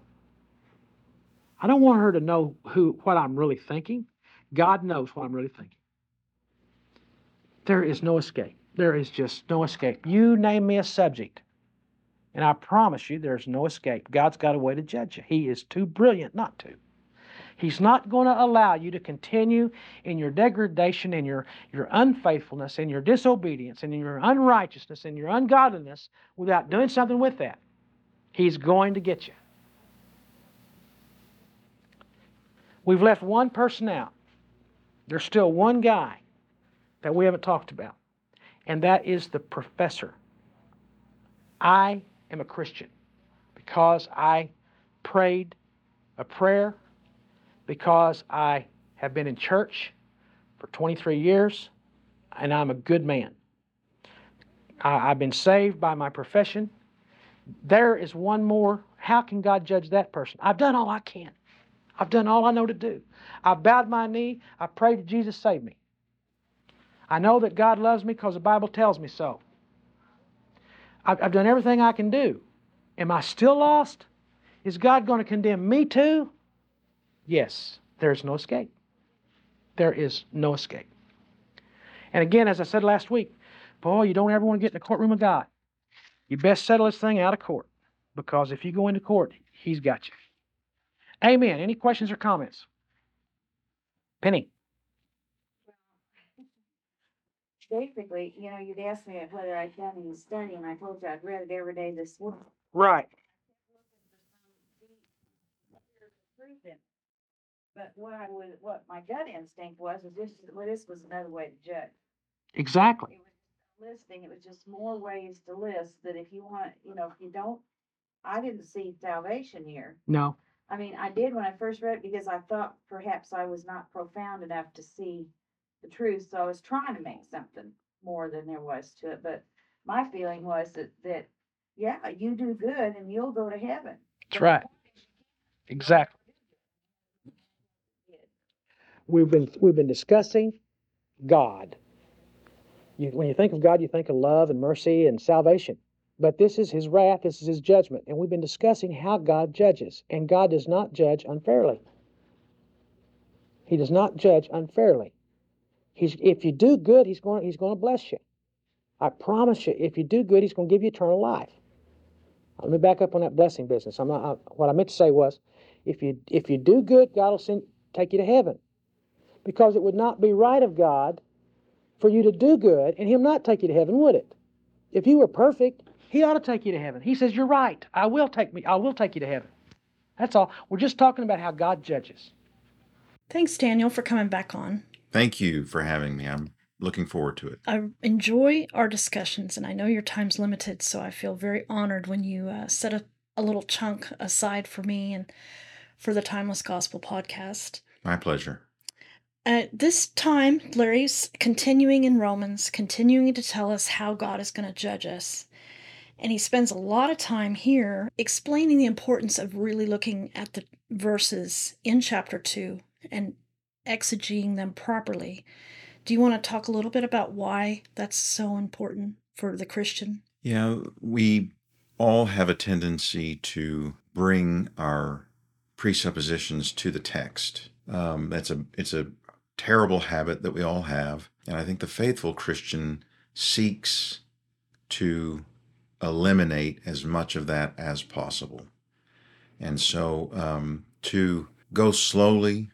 I don't want her to know who what I'm really thinking. God knows what I'm really thinking. There is no escape. There is just no escape. You name me a subject, and I promise you there's no escape. God's got a way to judge you. He is too brilliant not to. He's not going to allow you to continue in your degradation, in your, your unfaithfulness, in your disobedience, and in your unrighteousness, and your ungodliness without doing something with that. He's going to get you. We've left one person out. There's still one guy that we haven't talked about, and that is the professor. I am a Christian because I prayed a prayer because I have been in church for 23 years and I'm a good man. I, have been saved by my profession. There is one more. How can God judge that person? I've done all I can. I've done all I know to do. I've bowed my knee. I prayed to Jesus save me. I know that God loves me because the Bible tells me so. I've, I've done everything I can do. Am I still lost? Is God going to condemn me too? Yes, there is no escape. There is no escape. And again, as I said last week, boy, you don't ever want to get in the courtroom of God. You best settle this thing out of court because if you go into court, He's got you. Amen. Any questions or comments? Penny. Basically, you know, you'd asked me whether I'd done any study, and I told you I'd read it every day this week. Right. But what I would, what my gut instinct was, is this, well, this was another way to judge. Exactly. It was listing, it was just more ways to list that if you want, you know, if you don't, I didn't see salvation here. No. I mean, I did when I first read it because I thought perhaps I was not profound enough to see the truth, so I was trying to make something more than there was to it, but my feeling was that, that, yeah, you do good and you'll go to heaven. That's right. Exactly. We've been we've been discussing God. You, when you think of God, you think of love and mercy and salvation. But this is his wrath, this is his judgment. And we've been discussing how God judges. And God does not judge unfairly. He does not judge unfairly. He's, if you do good, he's going, he's going to bless you. I promise you, if you do good, he's going to give you eternal life. Let me back up on that blessing business. I'm not, I, what I meant to say was, if you if you do good, God will send, take you to heaven, because it would not be right of God for you to do good and Him not take you to heaven, would it? If you were perfect, He ought to take you to heaven. He says, "You're right. I will take me. I will take you to heaven." That's all. We're just talking about how God judges. Thanks, Daniel, for coming back on. Thank you for having me. I'm looking forward to it. I enjoy our discussions, and I know your time's limited, so I feel very honored when you uh, set a, a little chunk aside for me and for the Timeless Gospel podcast. My pleasure. At this time, Larry's continuing in Romans, continuing to tell us how God is going to judge us. And he spends a lot of time here explaining the importance of really looking at the verses in chapter 2 and exegeting them properly do you want to talk a little bit about why that's so important for the Christian? Yeah, we all have a tendency to bring our presuppositions to the text. Um, that's a it's a terrible habit that we all have, and I think the faithful Christian seeks to eliminate as much of that as possible. And so um, to go slowly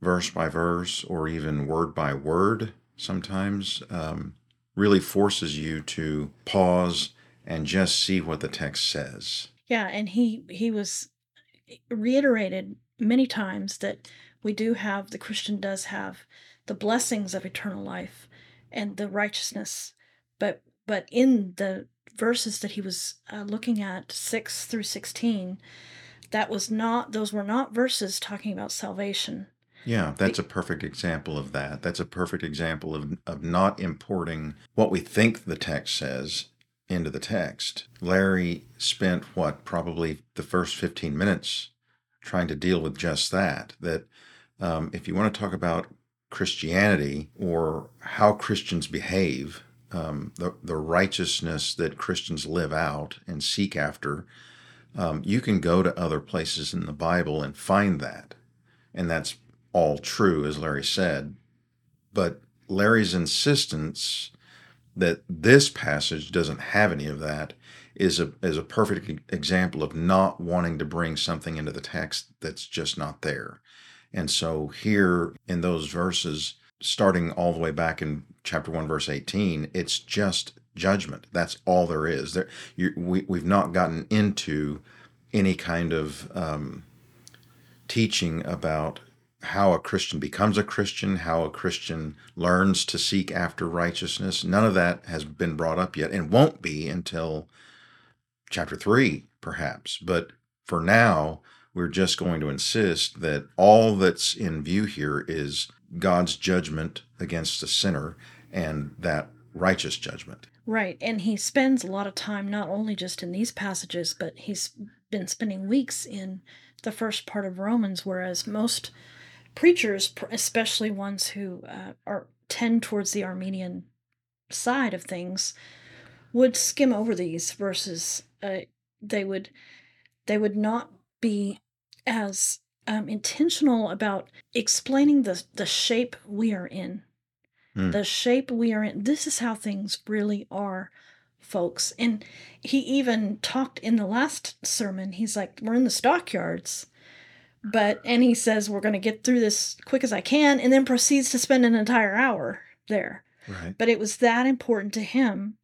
verse by verse or even word by word sometimes um, really forces you to pause and just see what the text says. Yeah, and he he was reiterated many times that we do have the Christian does have the blessings of eternal life and the righteousness, but but in the verses that he was uh, looking at six through sixteen, that was not those were not verses talking about salvation. Yeah, that's a perfect example of that. That's a perfect example of, of not importing what we think the text says into the text. Larry spent what, probably the first 15 minutes trying to deal with just that. That um, if you want to talk about Christianity or how Christians behave, um, the, the righteousness that Christians live out and seek after, um, you can go to other places in the Bible and find that. And that's all true, as Larry said. But Larry's insistence that this passage doesn't have any of that is a is a perfect example of not wanting to bring something into the text that's just not there. And so here in those verses, starting all the way back in chapter one, verse eighteen, it's just judgment. That's all there is. There, you, we we've not gotten into any kind of um, teaching about how a Christian becomes a Christian, how a Christian learns to seek after righteousness. None of that has been brought up yet and won't be until chapter three, perhaps. But for now, we're just going to insist that all that's in view here is God's judgment against a sinner and that righteous judgment. Right. And he spends a lot of time not only just in these passages, but he's been spending weeks in the first part of Romans, whereas most preachers, especially ones who uh, are tend towards the Arminian side of things, would skim over these verses. Uh, they would they would not be as um, intentional about explaining the the shape we are in. Mm. The shape we are in. This is how things really are, folks. And he even talked in the last sermon. He's like, "We're in the stockyards." but and he says we're going to get through this quick as i can and then proceeds to spend an entire hour there Right. but it was that important to him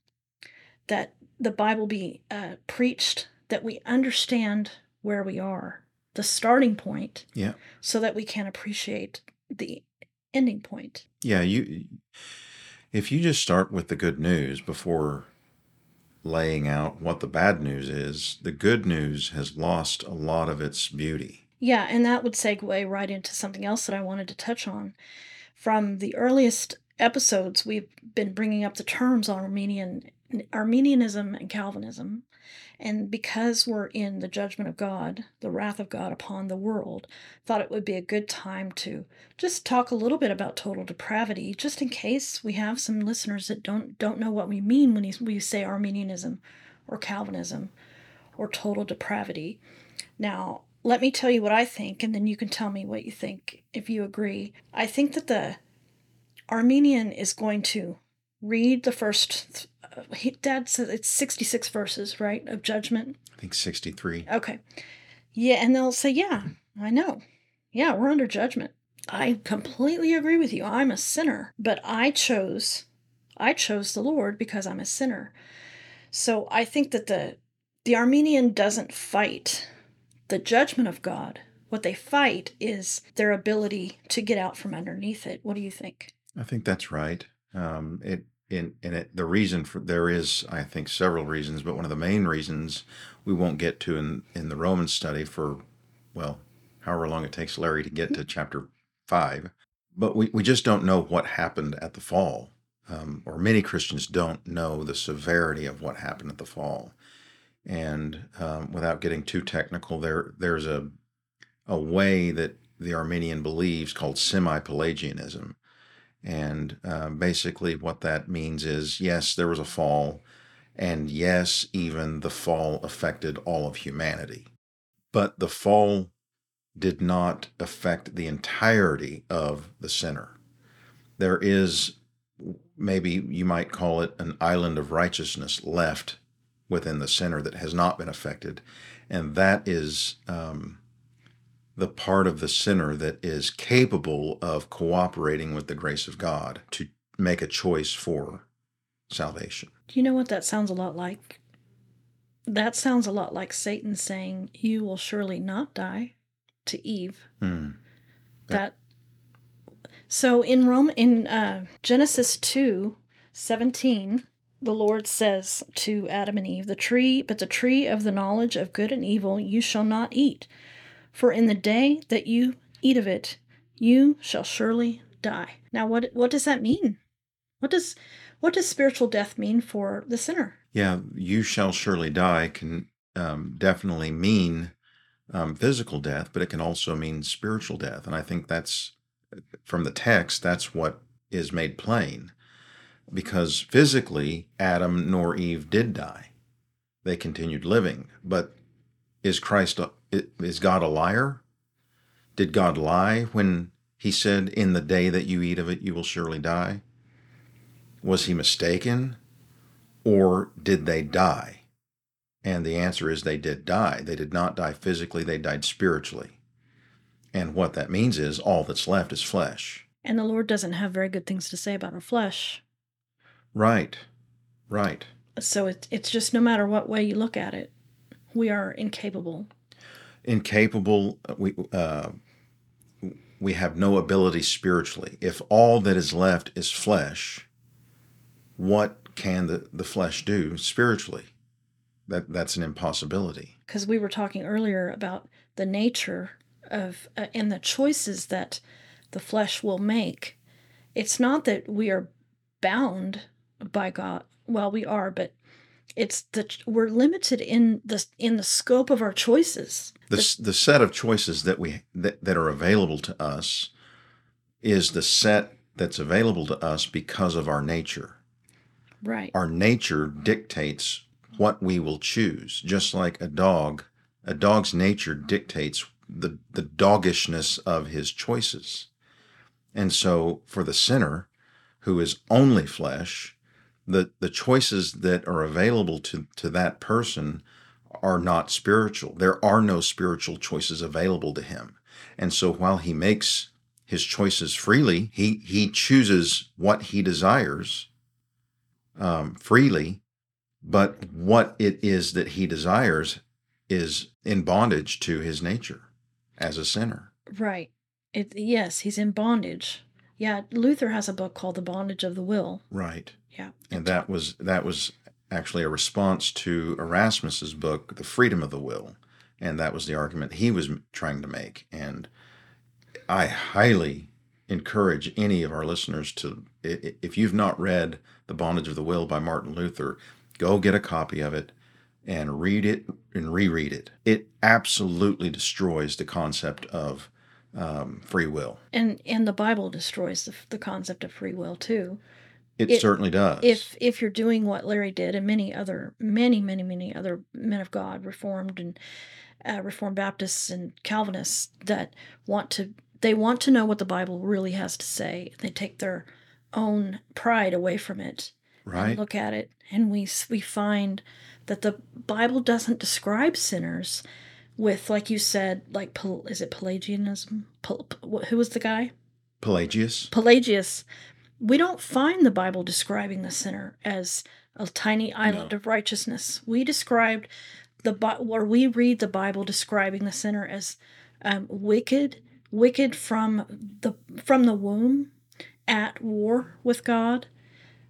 that the bible be uh, preached that we understand where we are the starting point Yeah. so that we can appreciate the ending point Yeah, you if you just start with the good news before laying out what the bad news is, the good news has lost a lot of its beauty. Yeah, and that would segue right into something else that I wanted to touch on. From the earliest episodes, we've been bringing up the terms on Arminian Arminianism and Calvinism. And because we're in the judgment of God, the wrath of God upon the world, thought it would be a good time to just talk a little bit about total depravity, just in case we have some listeners that don't don't know what we mean when we say Arminianism or Calvinism or total depravity. Now, let me tell you what I think, and then you can tell me what you think if you agree. I think that the Arminian is going to read the first. Uh, he, Dad says it's sixty-six verses, right, of judgment. I think 63. Okay, yeah, and they'll say, "Yeah, I know. Yeah, we're under judgment." I completely agree with you. I'm a sinner, but I chose, I chose the Lord because I'm a sinner. So I think that the the Arminian doesn't fight the judgment of God. What they fight is their ability to get out from underneath it. What do you think? I think that's right. Um, it in in it the reason for there is I think several reasons, but one of the main reasons we won't get to in in the Roman study for well, however long it takes Larry to get to chapter five. But we, we just don't know what happened at the fall. Um, or many Christians don't know the severity of what happened at the fall. And um, without getting too technical, there there's a a way that the Arminian believes called semi-Pelagianism, and uh, basically what that means is yes, there was a fall, and yes, even the fall affected all of humanity, but the fall did not affect the entirety of the sinner. There is maybe you might call it an island of righteousness left within the sinner that has not been affected. And that is um, the part of the sinner that is capable of cooperating with the grace of God to make a choice for salvation. Do you know what that sounds a lot like? That sounds a lot like Satan saying, You will surely not die to Eve. Hmm. That so in Rome in uh, Genesis 2 17, the Lord says to Adam and Eve, The tree, but the tree of the knowledge of good and evil you shall not eat. For in the day that you eat of it, you shall surely die. Now what what does that mean? What does what does spiritual death mean for the sinner? Yeah, you shall surely die can um, definitely mean um, physical death, but it can also mean spiritual death. And I think that's from the text, that's what is made plain. Because physically, Adam nor Eve did die. They continued living. But is Christ, a, is God a liar? Did God lie when he said, In the day that you eat of it, you will surely die? Was he mistaken? Or did they die? And the answer is they did die. They did not die physically, they died spiritually. And what that means is all that's left is flesh. And the Lord doesn't have very good things to say about our flesh. Right, right. So it, it's just no matter what way you look at it, we are incapable. Incapable, we, uh, we have no ability spiritually. If all that is left is flesh, what can the, the flesh do spiritually? That that's an impossibility. Because we were talking earlier about the nature of uh, and the choices that the flesh will make. It's not that we are bound by God. Well, we are, but it's that we're limited in the in the scope of our choices. The, the set of choices that we that, that are available to us is the set that's available to us because of our nature. Right. Our nature dictates what we will choose, just like a dog. A dog's nature dictates the, the doggishness of his choices. And so for the sinner who is only flesh, the, the choices that are available to, to that person are not spiritual. There are no spiritual choices available to him. And so while he makes his choices freely, he, he chooses what he desires um, freely, but what it is that he desires is in bondage to his nature as a sinner. Right. It yes, he's in bondage. Yeah, Luther has a book called The Bondage of the Will. Right. Yeah. And that was that was actually a response to Erasmus's book, The Freedom of the Will, and that was the argument he was trying to make. And I highly encourage any of our listeners to, if you've not read The Bondage of the Will by Martin Luther, go get a copy of it and read it and reread it. It absolutely destroys the concept of um, free will. And and the Bible destroys the, the concept of free will too. It, it, certainly does. If if you're doing what Larry did and many other many many many other men of God, Reformed and uh, Reformed Baptists and Calvinists that want to they want to know what the Bible really has to say. They take their own pride away from it. Right. look at it, and we we find that the Bible doesn't describe sinners with, like you said, like is it Pelagianism? who was the guy? Pelagius. Pelagius we don't find the Bible describing the sinner as a tiny island no. of righteousness. We described the or we read the Bible describing the sinner as um, wicked, wicked from the from the womb, at war with God.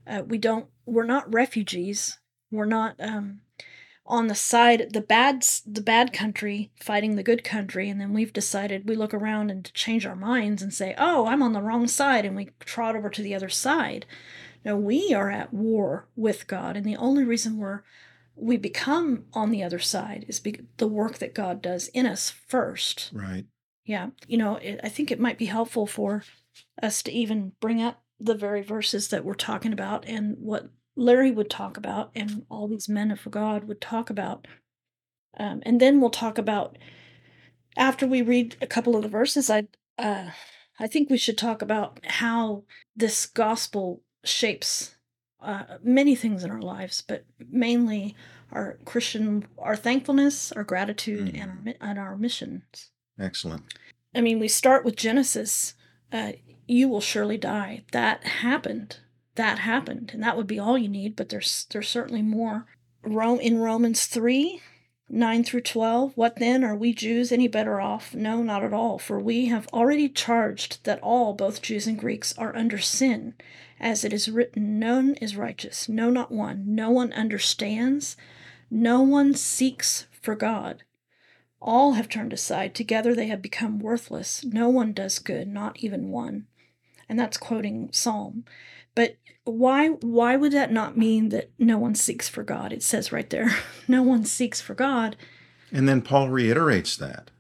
Uh, we don't. We're not refugees. We're not um, on the side the bad the bad country fighting the good country and then we've decided we look around and change our minds and say oh i'm on the wrong side and we trot over to the other side. No we are at war with god and the only reason we're we become on the other side is be, the work that god does in us first. Right. Yeah you know it, i think it might be helpful for us to even bring up the very verses that we're talking about and what Larry would talk about, and all these men of God would talk about. Um, and then we'll talk about after we read a couple of the verses. I uh, I think we should talk about how this gospel shapes uh, many things in our lives, but mainly our Christian, our thankfulness, our gratitude, mm. and our and our missions. Excellent. I mean, we start with Genesis. Uh, you will surely die. That happened that happened, and that would be all you need. But there's there's certainly more. Rome in Romans three. 9 through 12. What then? Are we Jews any better off? No, not at all. For we have already charged that all, both Jews and Greeks, are under sin. As it is written, None is righteous, no, not one. No one understands, no one seeks for God. All have turned aside. Together they have become worthless. No one does good, not even one. And that's quoting Psalm. But why why would that not mean that no one seeks for God? It says right there, no one seeks for God. And then Paul reiterates that.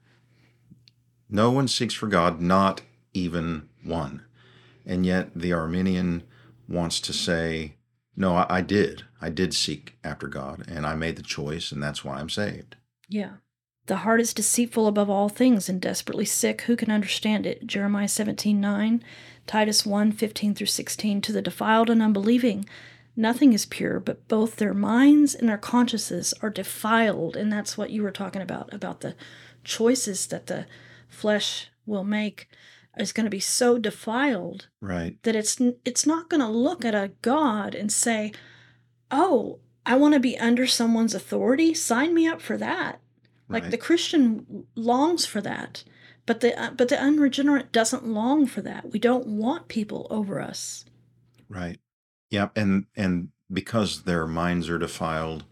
No one seeks for God, not even one. And yet the Arminian wants to say, no, I, I did. I did seek after God, and I made the choice, and that's why I'm saved. Yeah. The heart is deceitful above all things and desperately sick. Who can understand it? Jeremiah 17 9, Titus 1 15 through 16. To the defiled and unbelieving, nothing is pure, but both their minds and their consciences are defiled. And that's what you were talking about, about the choices that the flesh will make is going to be so defiled Right. that it's it's not going to look at a god and say, "Oh, I want to be under someone's authority. Sign me up for that." Like the Christian longs for that, but the uh, but the unregenerate doesn't long for that. We don't want people over us. Right. Yeah, and and because their minds are defiled,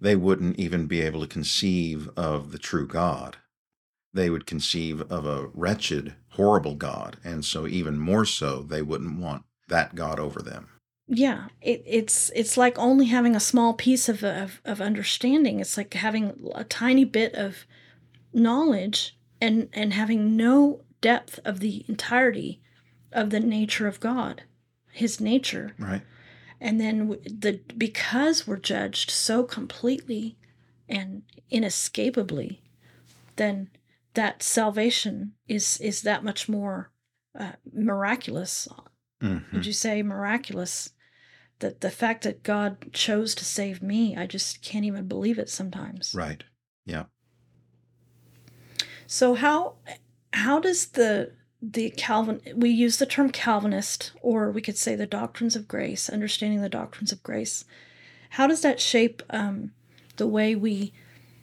they wouldn't even be able to conceive of the true God. They would conceive of a wretched, horrible God, and so even more so, they wouldn't want that God over them. Yeah, it, it's it's like only having a small piece of, of of understanding. It's like having a tiny bit of knowledge and and having no depth of the entirety of the nature of God, His nature. Right. and then the because we're judged so completely and inescapably then that salvation is is that much more uh, miraculous Mhm. would you say miraculous that the fact that god chose to save me i just can't even believe it sometimes Right. Yeah. So how how does the the Calvin we use the term Calvinist or we could say the doctrines of grace, understanding the doctrines of grace. How does that shape um, the way we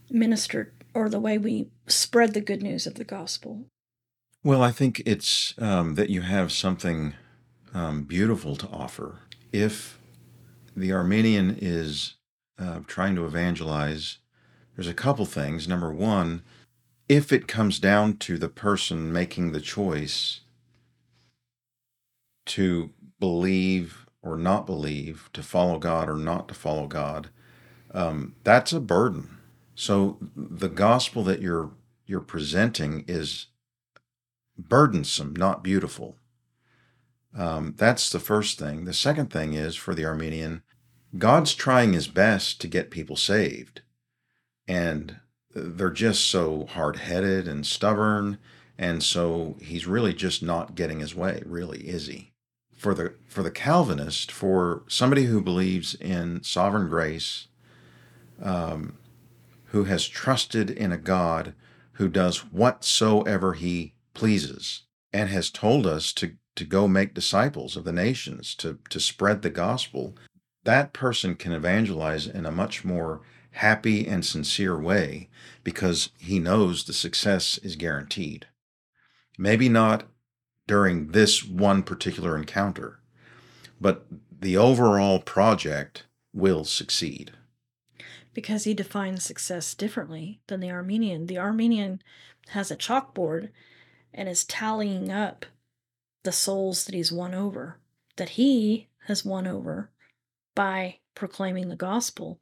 minister or the way we spread the good news of the gospel? Well, I think it's um, that you have something um, beautiful to offer. If the Arminian is uh, trying to evangelize, there's a couple things. Number one, if it comes down to the person making the choice to believe or not believe, to follow God or not to follow God, um, that's a burden. So the gospel that you're you're presenting is burdensome, not beautiful. Um, that's the first thing. The second thing is for the Arminian, God's trying his best to get people saved. And they're just so hard headed and stubborn. And so he's really just not getting his way, really, is he? For the for the Calvinist, for somebody who believes in sovereign grace, um, who has trusted in a God who does whatsoever he pleases and has told us to, to go make disciples of the nations, to, to spread the gospel, that person can evangelize in a much more happy and sincere way because he knows the success is guaranteed. Maybe not during this one particular encounter, but the overall project will succeed. Because he defines success differently than the Arminian. The Arminian has a chalkboard and is tallying up the souls that he's won over, that he has won over by proclaiming the gospel.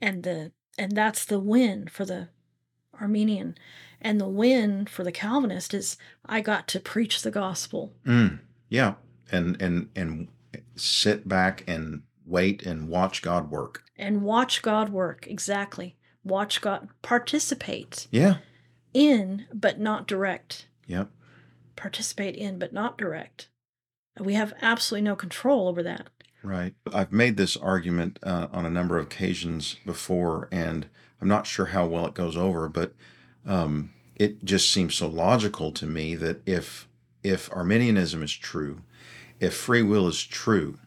And the and that's the win for the Arminian. And the win for the Calvinist is I got to preach the gospel. Mm, yeah, and and and sit back and wait and watch God work. and watch God work. Exactly. Watch God participate Yeah. in, but not direct. Yep. Participate in, but not direct. We have absolutely no control over that. Right. I've made this argument uh, on a number of occasions before, and I'm not sure how well it goes over, but um, it just seems so logical to me that if if Arminianism is true, if free will is true,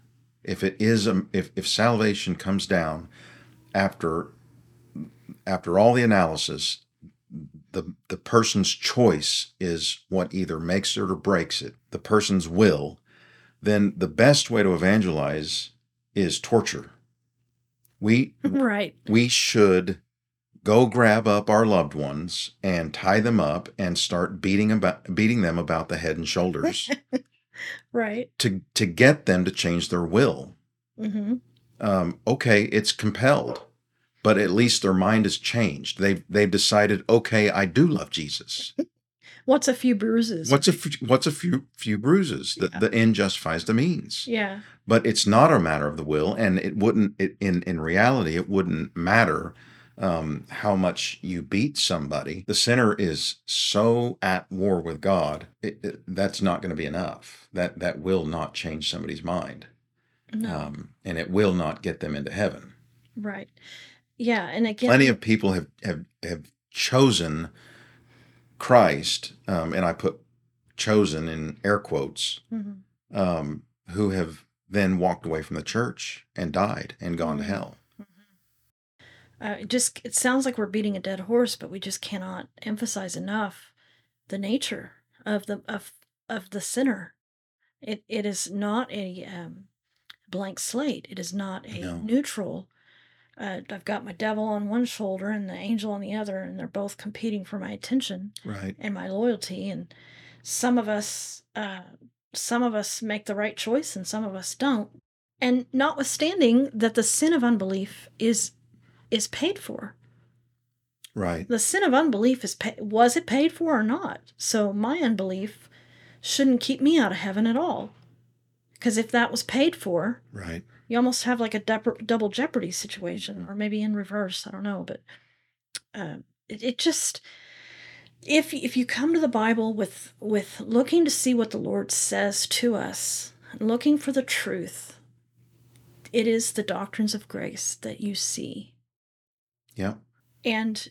if it is a, if if salvation comes down after after all the analysis, the the person's choice is what either makes it or breaks it. The person's will then the best way to evangelize is torture. We Right. we should go grab up our loved ones and tie them up and start beating about beating them about the head and shoulders Right. to to get them to change their will. Mm-hmm. Um, okay, it's compelled, but at least their mind has changed. They've they've decided, okay, I do love Jesus. What's a few bruises? What's a f- what's a few few bruises? The, Yeah. the end justifies the means. yeah. But it's not a matter of the will, and it wouldn't. It, in in reality, it wouldn't matter um, how much you beat somebody. The sinner is so at war with God. It, it- that's not going to be enough. That that will not change somebody's mind, No. um, and it will not get them into heaven. right. Yeah. And again, Plenty of people have have have chosen Christ, um, and I put chosen in air quotes, Mhm. um, who have then walked away from the church and died and gone to Mhm. hell. Uh, it just it sounds like we're beating a dead horse, but we just cannot emphasize enough the nature of the of of the sinner. It it is not a um, blank slate. It is not a No. neutral. Uh, I've got my devil on one shoulder and the angel on the other, and they're both competing for my attention Right. and my loyalty. And some of us, uh, some of us make the right choice, and some of us don't. And notwithstanding that the sin of unbelief is is paid for, Right. the sin of unbelief is pay- was it paid for or not? So my unbelief shouldn't keep me out of heaven at all. Because if that was paid for, Right. You almost have like a dep- double jeopardy situation, or maybe in reverse. I don't know, but um, it, it just if if you come to the Bible with with looking to see what the Lord says to us, looking for the truth, it is the doctrines of grace that you see. Yeah. And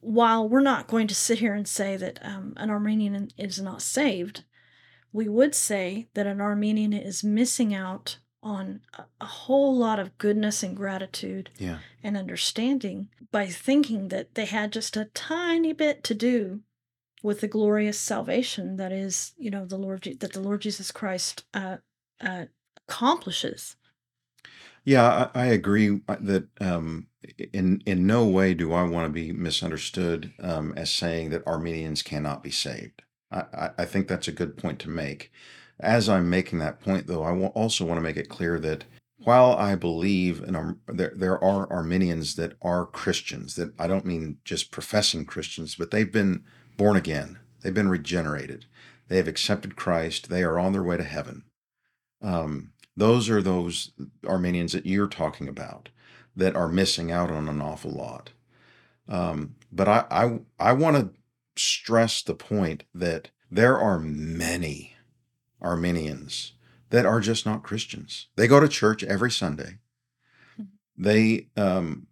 while we're not going to sit here and say that um, an Arminian is not saved, we would say that an Arminian is missing out on a, a whole lot of goodness and gratitude Yeah. and understanding by thinking that they had just a tiny bit to do with the glorious salvation that is, you know, the Lord that the Lord Jesus Christ uh, uh, accomplishes. Yeah, I, I agree uh, that um, in in no way do I want to be misunderstood um, as saying that Arminians cannot be saved. I, I think that's a good point to make. As I'm making that point, though, I also want to make it clear that while I believe in Ar- there there are Arminians that are Christians, that I don't mean just professing Christians, but they've been born again, they've been regenerated, they have accepted Christ, they are on their way to heaven. Um, those are those Arminians that you're talking about that are missing out on an awful lot. Um, but I, I, I want to stress the point that there are many Arminians that are just not Christians. They go to church every Sunday. They um,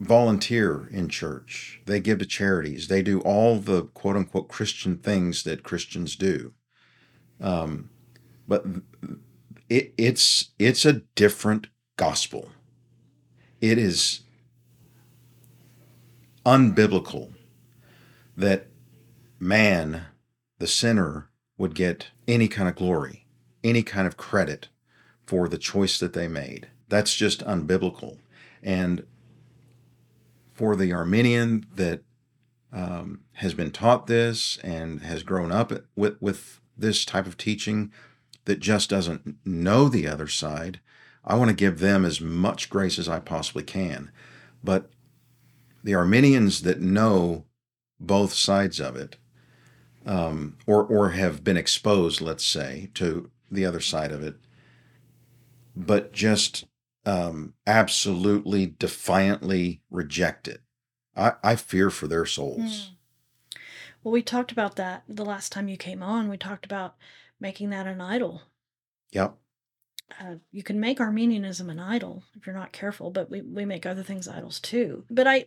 volunteer in church. They give to charities. They do all the quote unquote Christian things that Christians do. Um, but it, it's it's a different gospel. It is unbiblical that man, the sinner, would get any kind of glory, any kind of credit for the choice that they made. That's just unbiblical. And for the Arminian that um, has been taught this and has grown up with, with this type of teaching that just doesn't know the other side, I want to give them as much grace as I possibly can. But the Arminians that know both sides of it, um, or or have been exposed, let's say, to the other side of it, but just um, absolutely defiantly reject it. I, I fear for their souls. Well, we talked about that the last time you came on. We talked about making that an idol. Yep. Uh, you can make Arminianism an idol if you're not careful, but we, we make other things idols too. But I,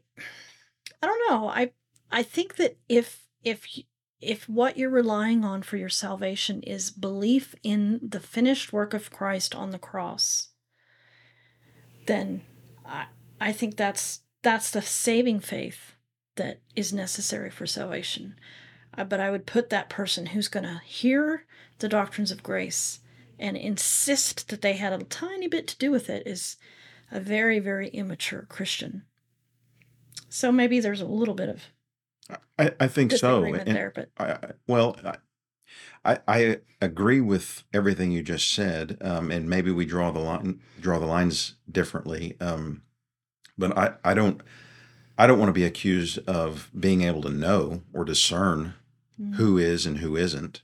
I don't know. I I think that if if if what you're relying on for your salvation is belief in the finished work of Christ on the cross, then I I think that's that's the saving faith that is necessary for salvation. Uh, but I would put that person who's going to hear the doctrines of grace and insist that they had a tiny bit to do with it is a very very immature Christian. So maybe there's a little bit of I, I think so. And- there, but I, well, I, I agree with everything you just said, um, and maybe we draw the line draw the lines differently. Um, But I, I don't I don't want to be accused of being able to know or discern Mm. who is and who isn't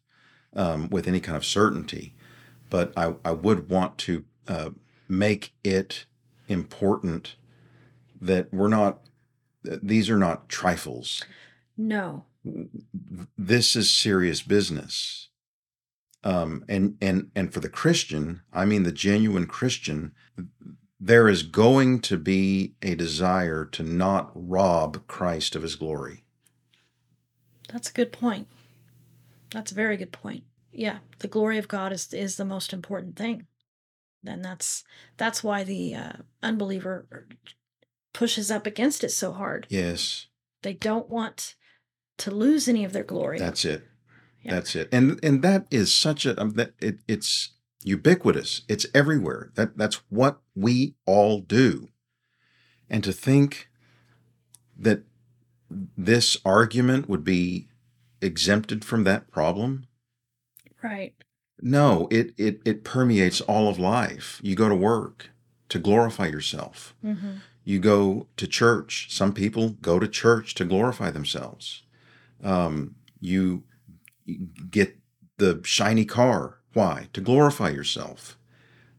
um, with any kind of certainty. But I, I would want to uh, make it important that we're not, that these are not trifles. No. This is serious business. Um, and, and, and for the Christian, I mean the genuine Christian, there is going to be a desire to not rob Christ of his glory. That's a good point. That's a very good point. Yeah, the glory of God is is the most important thing. And that's that's why the uh, unbeliever pushes up against it so hard. Yes. They don't want to lose any of their glory. That's it. Yeah. That's it. And and that is such a um, that it, it's ubiquitous. It's everywhere. That that's what we all do. And to think that this argument would be exempted from that problem? right. No, it it it permeates all of life. You go to work to glorify yourself. Mm-hmm. You go to church. Some people go to church to glorify themselves. Um, you get the shiny car. Why? To glorify yourself.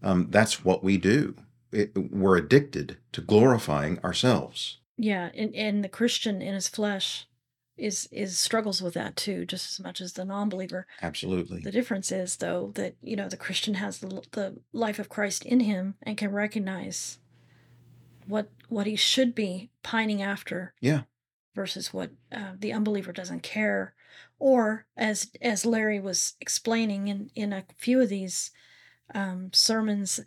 Um, that's what we do. It, we're addicted to glorifying ourselves. Yeah, and and the Christian in his flesh is is struggles with that too, just as much as the non-believer. Absolutely. The difference is though that you know the Christian has the the life of Christ in him and can recognize what what he should be pining after. Yeah. Versus what uh, the unbeliever doesn't care, or as as Larry was explaining in in a few of these um, sermons,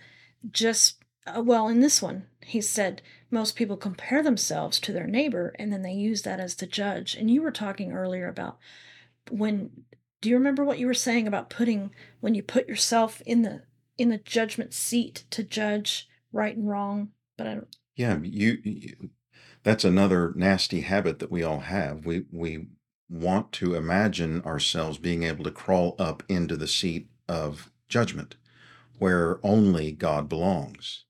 just uh, well in this one he said most people compare themselves to their neighbor and then they use that as the judge. And you were talking earlier about when do you remember what you were saying about putting when you put yourself in the in the judgment seat to judge right and wrong? But I don't Yeah, you, you that's another nasty habit that we all have. We we want to imagine ourselves being able to crawl up into the seat of judgment where only God belongs.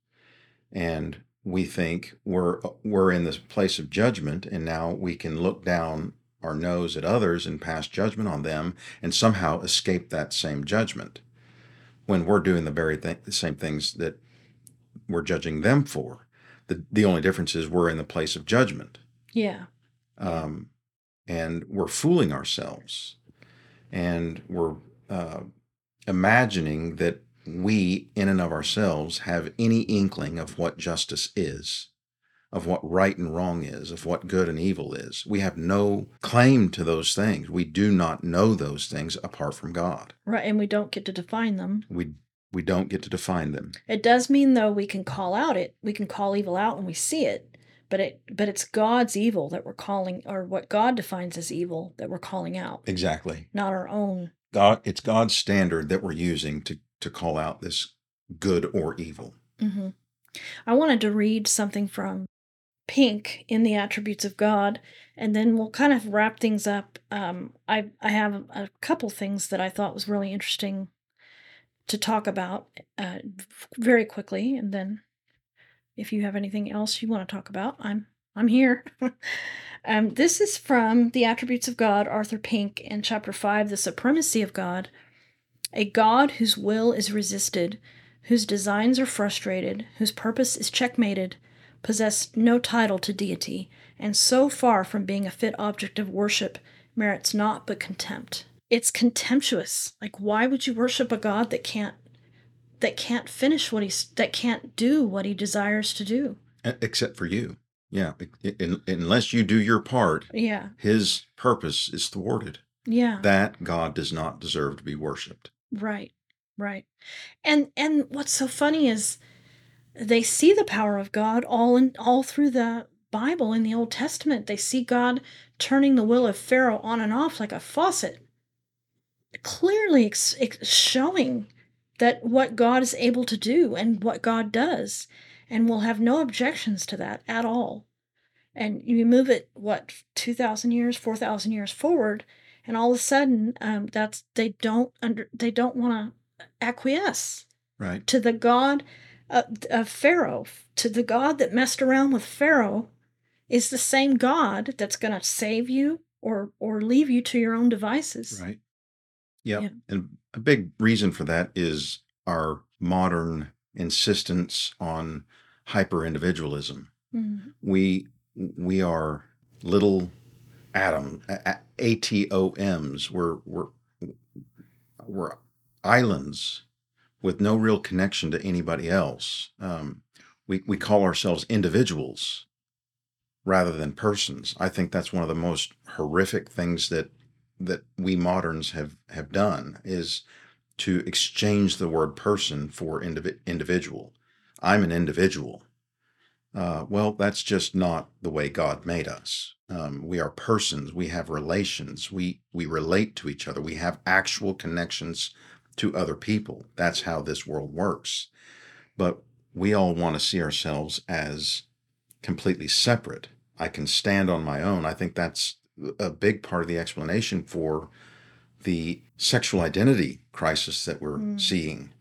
And we think we're we're in this place of judgment and now we can look down our nose at others and pass judgment on them and somehow escape that same judgment when we're doing the very thing, the same things that we're judging them for. The, the only difference is we're in the place of judgment yeah. um, and we're fooling ourselves and we're uh, imagining that we, in and of ourselves, have any inkling of what justice is, of what right and wrong is, of what good and evil is. We have no claim to those things. We do not know those things apart from God. Right. And we don't get to define them. We we don't get to define them. It does mean though we can call out it. We can call evil out when we see it. But it but it's God's evil that we're calling or what God defines as evil that we're calling out. Exactly. Not our own. God it's God's standard that we're using to to call out this good or evil. hmm I wanted to read something from Pink in the Attributes of God, and then we'll kind of wrap things up. Um, I I have a couple things that I thought was really interesting to talk about uh, very quickly, and then if you have anything else you want to talk about, I'm I'm here. um, this is from the Attributes of God, Arthur Pink, in chapter five, the supremacy of God. A God whose will is resisted, whose designs are frustrated, whose purpose is checkmated, possess no title to deity, and so far from being a fit object of worship, merits naught but contempt. It's contemptuous. Like why would you worship a God that can't that can't finish what he's that can't do what he desires to do? Except for you. Yeah. in- unless you do your part, Yeah. his purpose is thwarted. Yeah. That God does not deserve to be worshiped. Right. Right. And and what's so funny is they see the power of God all in all through the Bible in the Old Testament. They see God turning the will of Pharaoh on and off like a faucet, clearly ex- ex- showing that what God is able to do and what God does, and will have no objections to that at all. And you move it what two thousand years, four thousand years forward, and all of a sudden, um, that's they don't under they don't want to acquiesce Right. to the God of, uh, Pharaoh to the God that messed around with Pharaoh is the same God that's going to save you or or leave you to your own devices. Right. Yep. Yeah. And a big reason for that is our modern insistence on hyper individualism. Mhm. We we are little atom a- atoms. We're we're we're islands with no real connection to anybody else. Um, we we call ourselves individuals rather than persons. I think that's one of the most horrific things that that we moderns have have done is to exchange the word person for indivi- individual. I'm an individual. Uh, well, that's just not the way God made us. Um, we are persons. We have relations. We we relate to each other. We have actual connections to other people. That's how this world works. But we all want to see ourselves as completely separate. I can stand on my own. I think that's a big part of the explanation for the sexual identity crisis that we're Mm. seeing.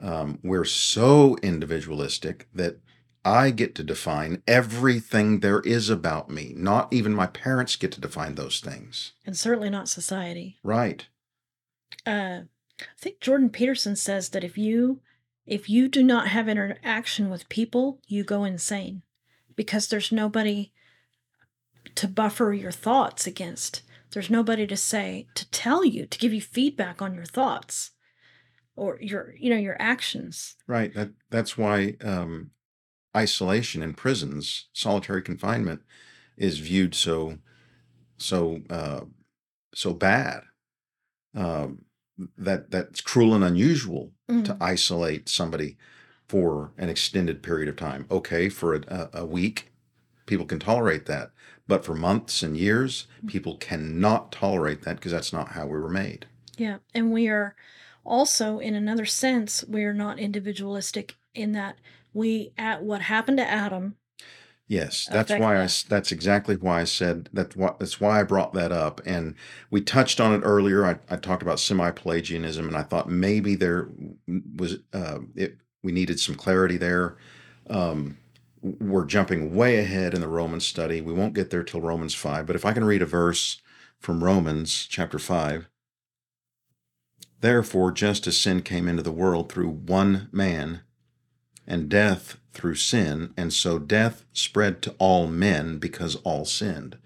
Um, we're so individualistic that I get to define everything there is about me. Not even my parents get to define those things. And certainly not society. Right. uh, I think Jordan Peterson says that if you if you do not have interaction with people, you go insane because there's nobody to buffer your thoughts against. There's nobody to say to tell you to give you feedback on your thoughts or your you know your actions. Right. That that's why um, isolation in prisons, solitary confinement, is viewed so so uh, so bad. Um, that that's cruel and unusual to Mm. isolate somebody for an extended period of time. Okay, for a, a week, people can tolerate that, but for months and years, people cannot tolerate that because that's not how we were made. Yeah, and we are also, in another sense, we are not individualistic in that we at what happened to Adam. Yes, that's why I. That's exactly why I said that. What that's why I brought that up, and we touched on it earlier. I, I talked about semi-Pelagianism, and I thought maybe there was uh, it. We needed some clarity there. Um, we're jumping way ahead in the Romans study. We won't get there till Romans five. But if I can read a verse from Romans chapter five. Therefore, just as sin came into the world through one man, and death through sin, and so death spread to all men because all sinned.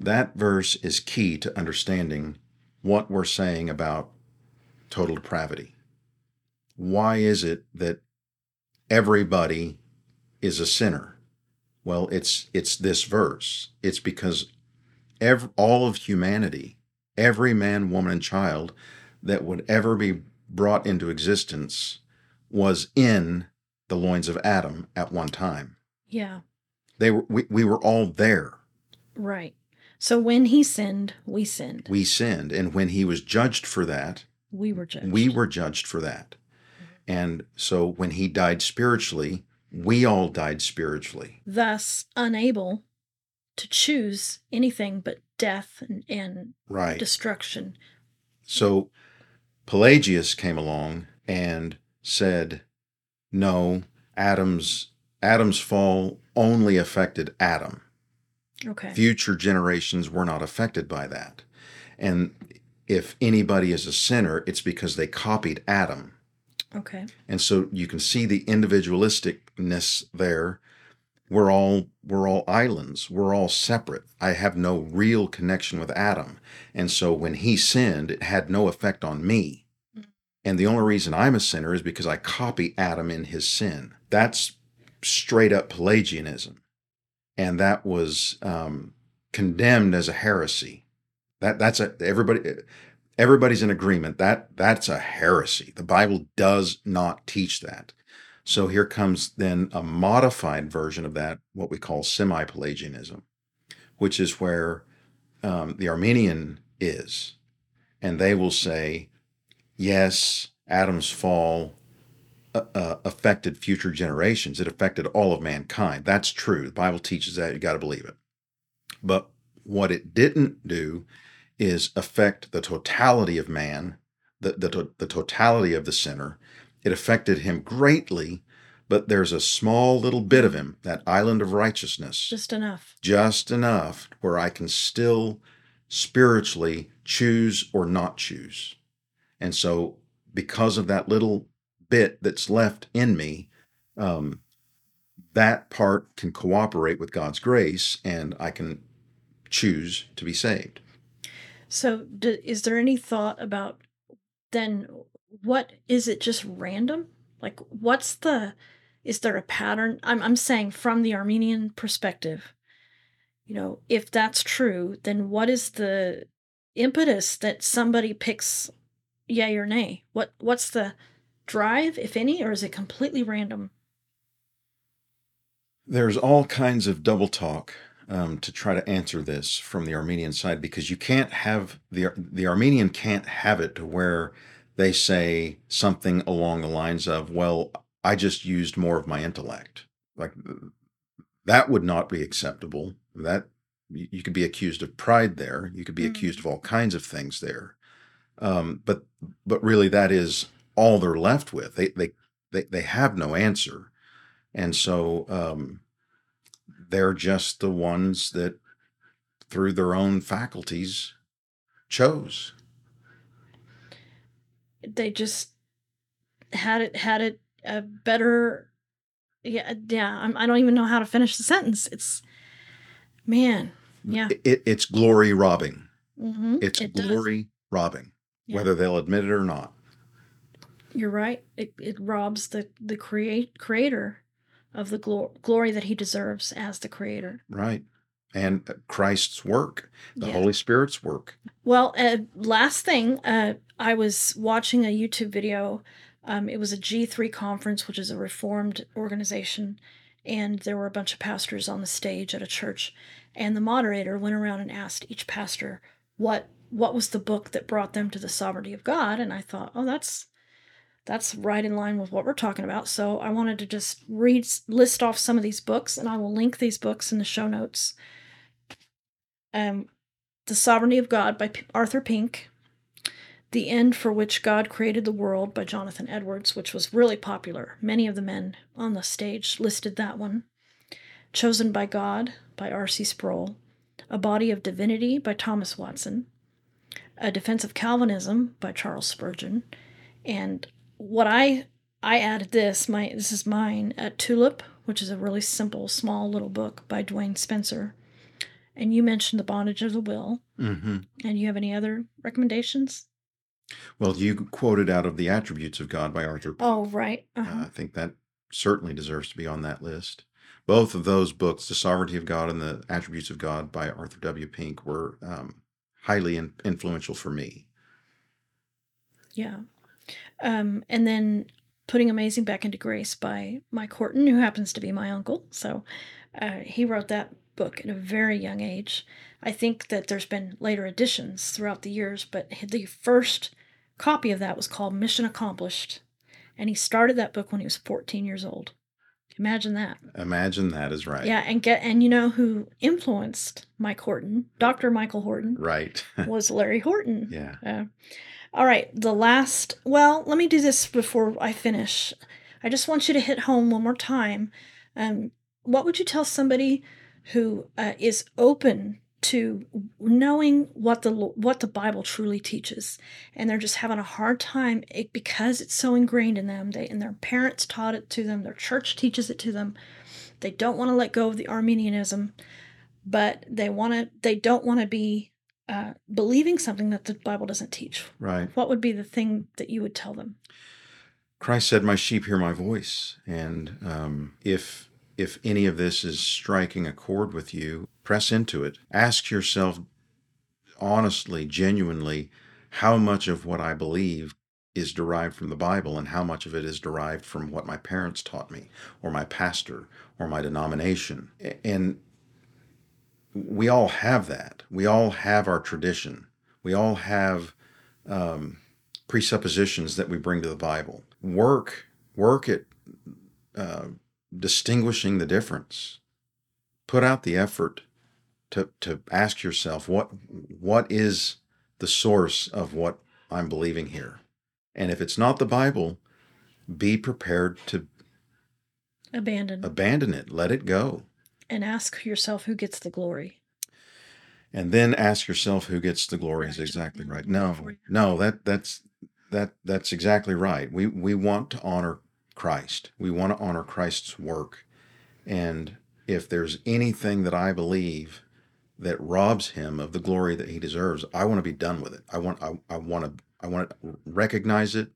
That verse is key to understanding what we're saying about total depravity. Why is it that everybody is a sinner? Well, it's it's this verse. It's because ev all of humanity, every man, woman, and child that would ever be brought into existence was in the loins of Adam at one time. Yeah, They were we, we were all there. right. So when he sinned, we sinned. We sinned, and when he was judged for that, We were judged. we were judged for that. And so when he died spiritually, we all died spiritually. thus unable to choose anything but death and, and Right. destruction. So Pelagius came along and said, "No, Adam's Adam's fall only affected Adam. Okay. Future generations were not affected by that. And if anybody is a sinner, it's because they copied Adam. Okay. And so you can see the individualisticness there. We're all we're all islands. We're all separate. I have no real connection with Adam. And so when he sinned, it had no effect on me. And the only reason I'm a sinner is because I copy Adam in his sin. That's straight up Pelagianism. And that was um, condemned as a heresy. That that's a everybody everybody's in agreement that that's a heresy. The Bible does not teach that. So here comes then a modified version of that, what we call semi-Pelagianism, which is where um, the Arminian is, and they will say, yes, Adam's fall uh, uh, affected future generations. It affected all of mankind. That's true. The Bible teaches that. You got to believe it. But what it didn't do is affect the totality of man, the, the, the totality of the sinner. It affected him greatly, but there's a small little bit of him, that island of righteousness, Just enough. just enough where I can still spiritually choose or not choose. And so, because of that little bit that's left in me, um, that part can cooperate with God's grace and I can choose to be saved. So, d- is there any thought about then what is it just random? Like, what's the, is there a pattern? I'm, I'm saying from the Arminian perspective, you know, if that's true, then what is the impetus that somebody picks yay or nay? What, what's the drive, if any, or is it completely random? There's all kinds of double talk um, to try to answer this from the Arminian side because you can't have the the Arminian can't have it to where they say something along the lines of, "Well, I just used more of my intellect." Like that would not be acceptable. That you could be accused of pride there. You could be Mhm. accused of all kinds of things there. Um, but but really, that is all they're left with. They they they they have no answer, and so um, they're just the ones that, through their own faculties, chose. They just had it, had it a better, yeah, yeah. I'm, I don't even know how to finish the sentence. It's, man, yeah. It, it's glory robbing. hmm It's it does. glory robbing, Yeah. whether they'll admit it or not. You're right. It, it robs the the create creator of the glo- glory that he deserves as the creator. Right. And Christ's work, the Yeah. Holy Spirit's work. Well, uh, last thing, uh, I was watching a YouTube video. Um, it was a G3 conference, which is a reformed organization, and there were a bunch of pastors on the stage at a church, and the moderator went around and asked each pastor what what was the book that brought them to the sovereignty of God, and I thought, oh, that's that's right in line with what we're talking about. So I wanted to just read list off some of these books, and I will link these books in the show notes. Um, the Sovereignty of God by P- Arthur Pink. The End for Which God Created the World by Jonathan Edwards, which was really popular. Many of the men on the stage listed that one. Chosen by God by R.C. Sproul. A Body of Divinity by Thomas Watson. A Defense of Calvinism by Charles Spurgeon. And what I I added this, my this is mine, a Tulip, which is a really simple, small little book by Duane Spencer. And you mentioned the bondage of the will. hmm And you have any other recommendations? Well, you quoted out of The Attributes of God by Arthur. Oh, right. Uh, Uh-huh. I think that certainly deserves to be on that list. Both of those books, The Sovereignty of God and The Attributes of God by Arthur W. Pink, were um, highly in- influential for me. yeah. Um, and then Putting Amazing Back into Grace by Mike Horton, who happens to be my uncle. So uh, he wrote that book at a very young age. I think that there's been later editions throughout the years, but the first copy of that was called Mission Accomplished. And he started that book when he was 14 years old. Imagine that. Imagine that is right. Yeah, and get and you know who influenced Mike Horton, Dr. Michael Horton, Right. was Larry Horton. yeah. Uh, all right, the last. Well, let me do this before I finish. I just want you to hit home one more time. Um, what would you tell somebody who uh, is open to knowing what the what the Bible truly teaches, and they're just having a hard time it, because it's so ingrained in them? They and their parents taught it to them. Their church teaches it to them. They don't want to let go of the Arminianism, but they want to. They don't want to be uh, believing something that the Bible doesn't teach. Right. What would be the thing that you would tell them? Christ said, "My sheep hear my voice," and um, if if any of this is striking a chord with you, press into it. Ask yourself honestly, genuinely, how much of what I believe is derived from the Bible, and how much of it is derived from what my parents taught me, or my pastor, or my denomination. And we all have that. We all have our tradition. We all have um, presuppositions that we bring to the Bible. Work, work at uh, distinguishing the difference. Put out the effort to to ask yourself what what is the source of what I'm believing here, and if it's not the Bible, be prepared to Abandon Abandon it. Let it go. And ask yourself who gets the glory. and then ask yourself who gets the glory is exactly right. No no that that's that that's exactly right. We we want to honor christ. We want to honor christ's work. And if there's anything that i believe that robs him of the glory that he deserves i want to be done with it. I want i, I want to i want to recognize it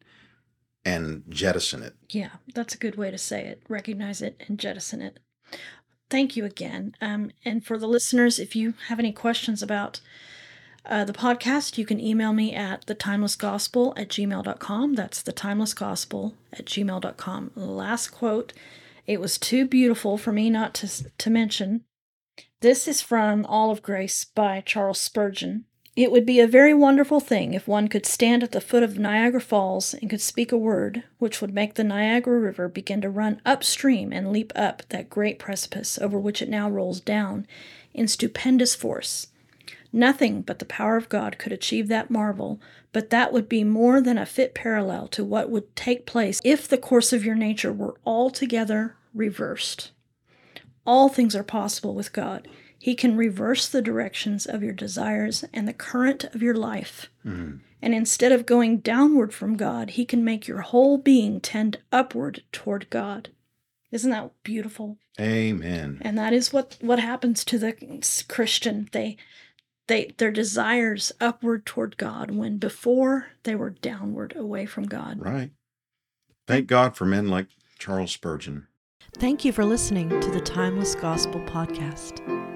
and jettison it. Yeah, that's a good way to say it. Recognize it and jettison it. Thank you again. Um, and for the listeners, if you have any questions about uh, the podcast, you can email me at thetimelessgospel at gmail.com. That's thetimelessgospel at gmail.com. Last quote. It was too beautiful for me not to, to mention. This is from All of Grace by Charles Spurgeon. It would be a very wonderful thing if one could stand at the foot of Niagara Falls and could speak a word which would make the Niagara River begin to run upstream and leap up that great precipice over which it now rolls down in stupendous force. Nothing but the power of God could achieve that marvel, but that would be more than a fit parallel to what would take place if the course of your nature were altogether reversed. All things are possible with God. He can reverse the directions of your desires and the current of your life. Mhm. And instead of going downward from God, He can make your whole being tend upward toward God. Isn't that beautiful? amen And that is what what happens to the Christian. They they their desires upward toward God when before they were downward away from God. right thank god for men like charles spurgeon Thank you for listening to the Timeless Gospel Podcast.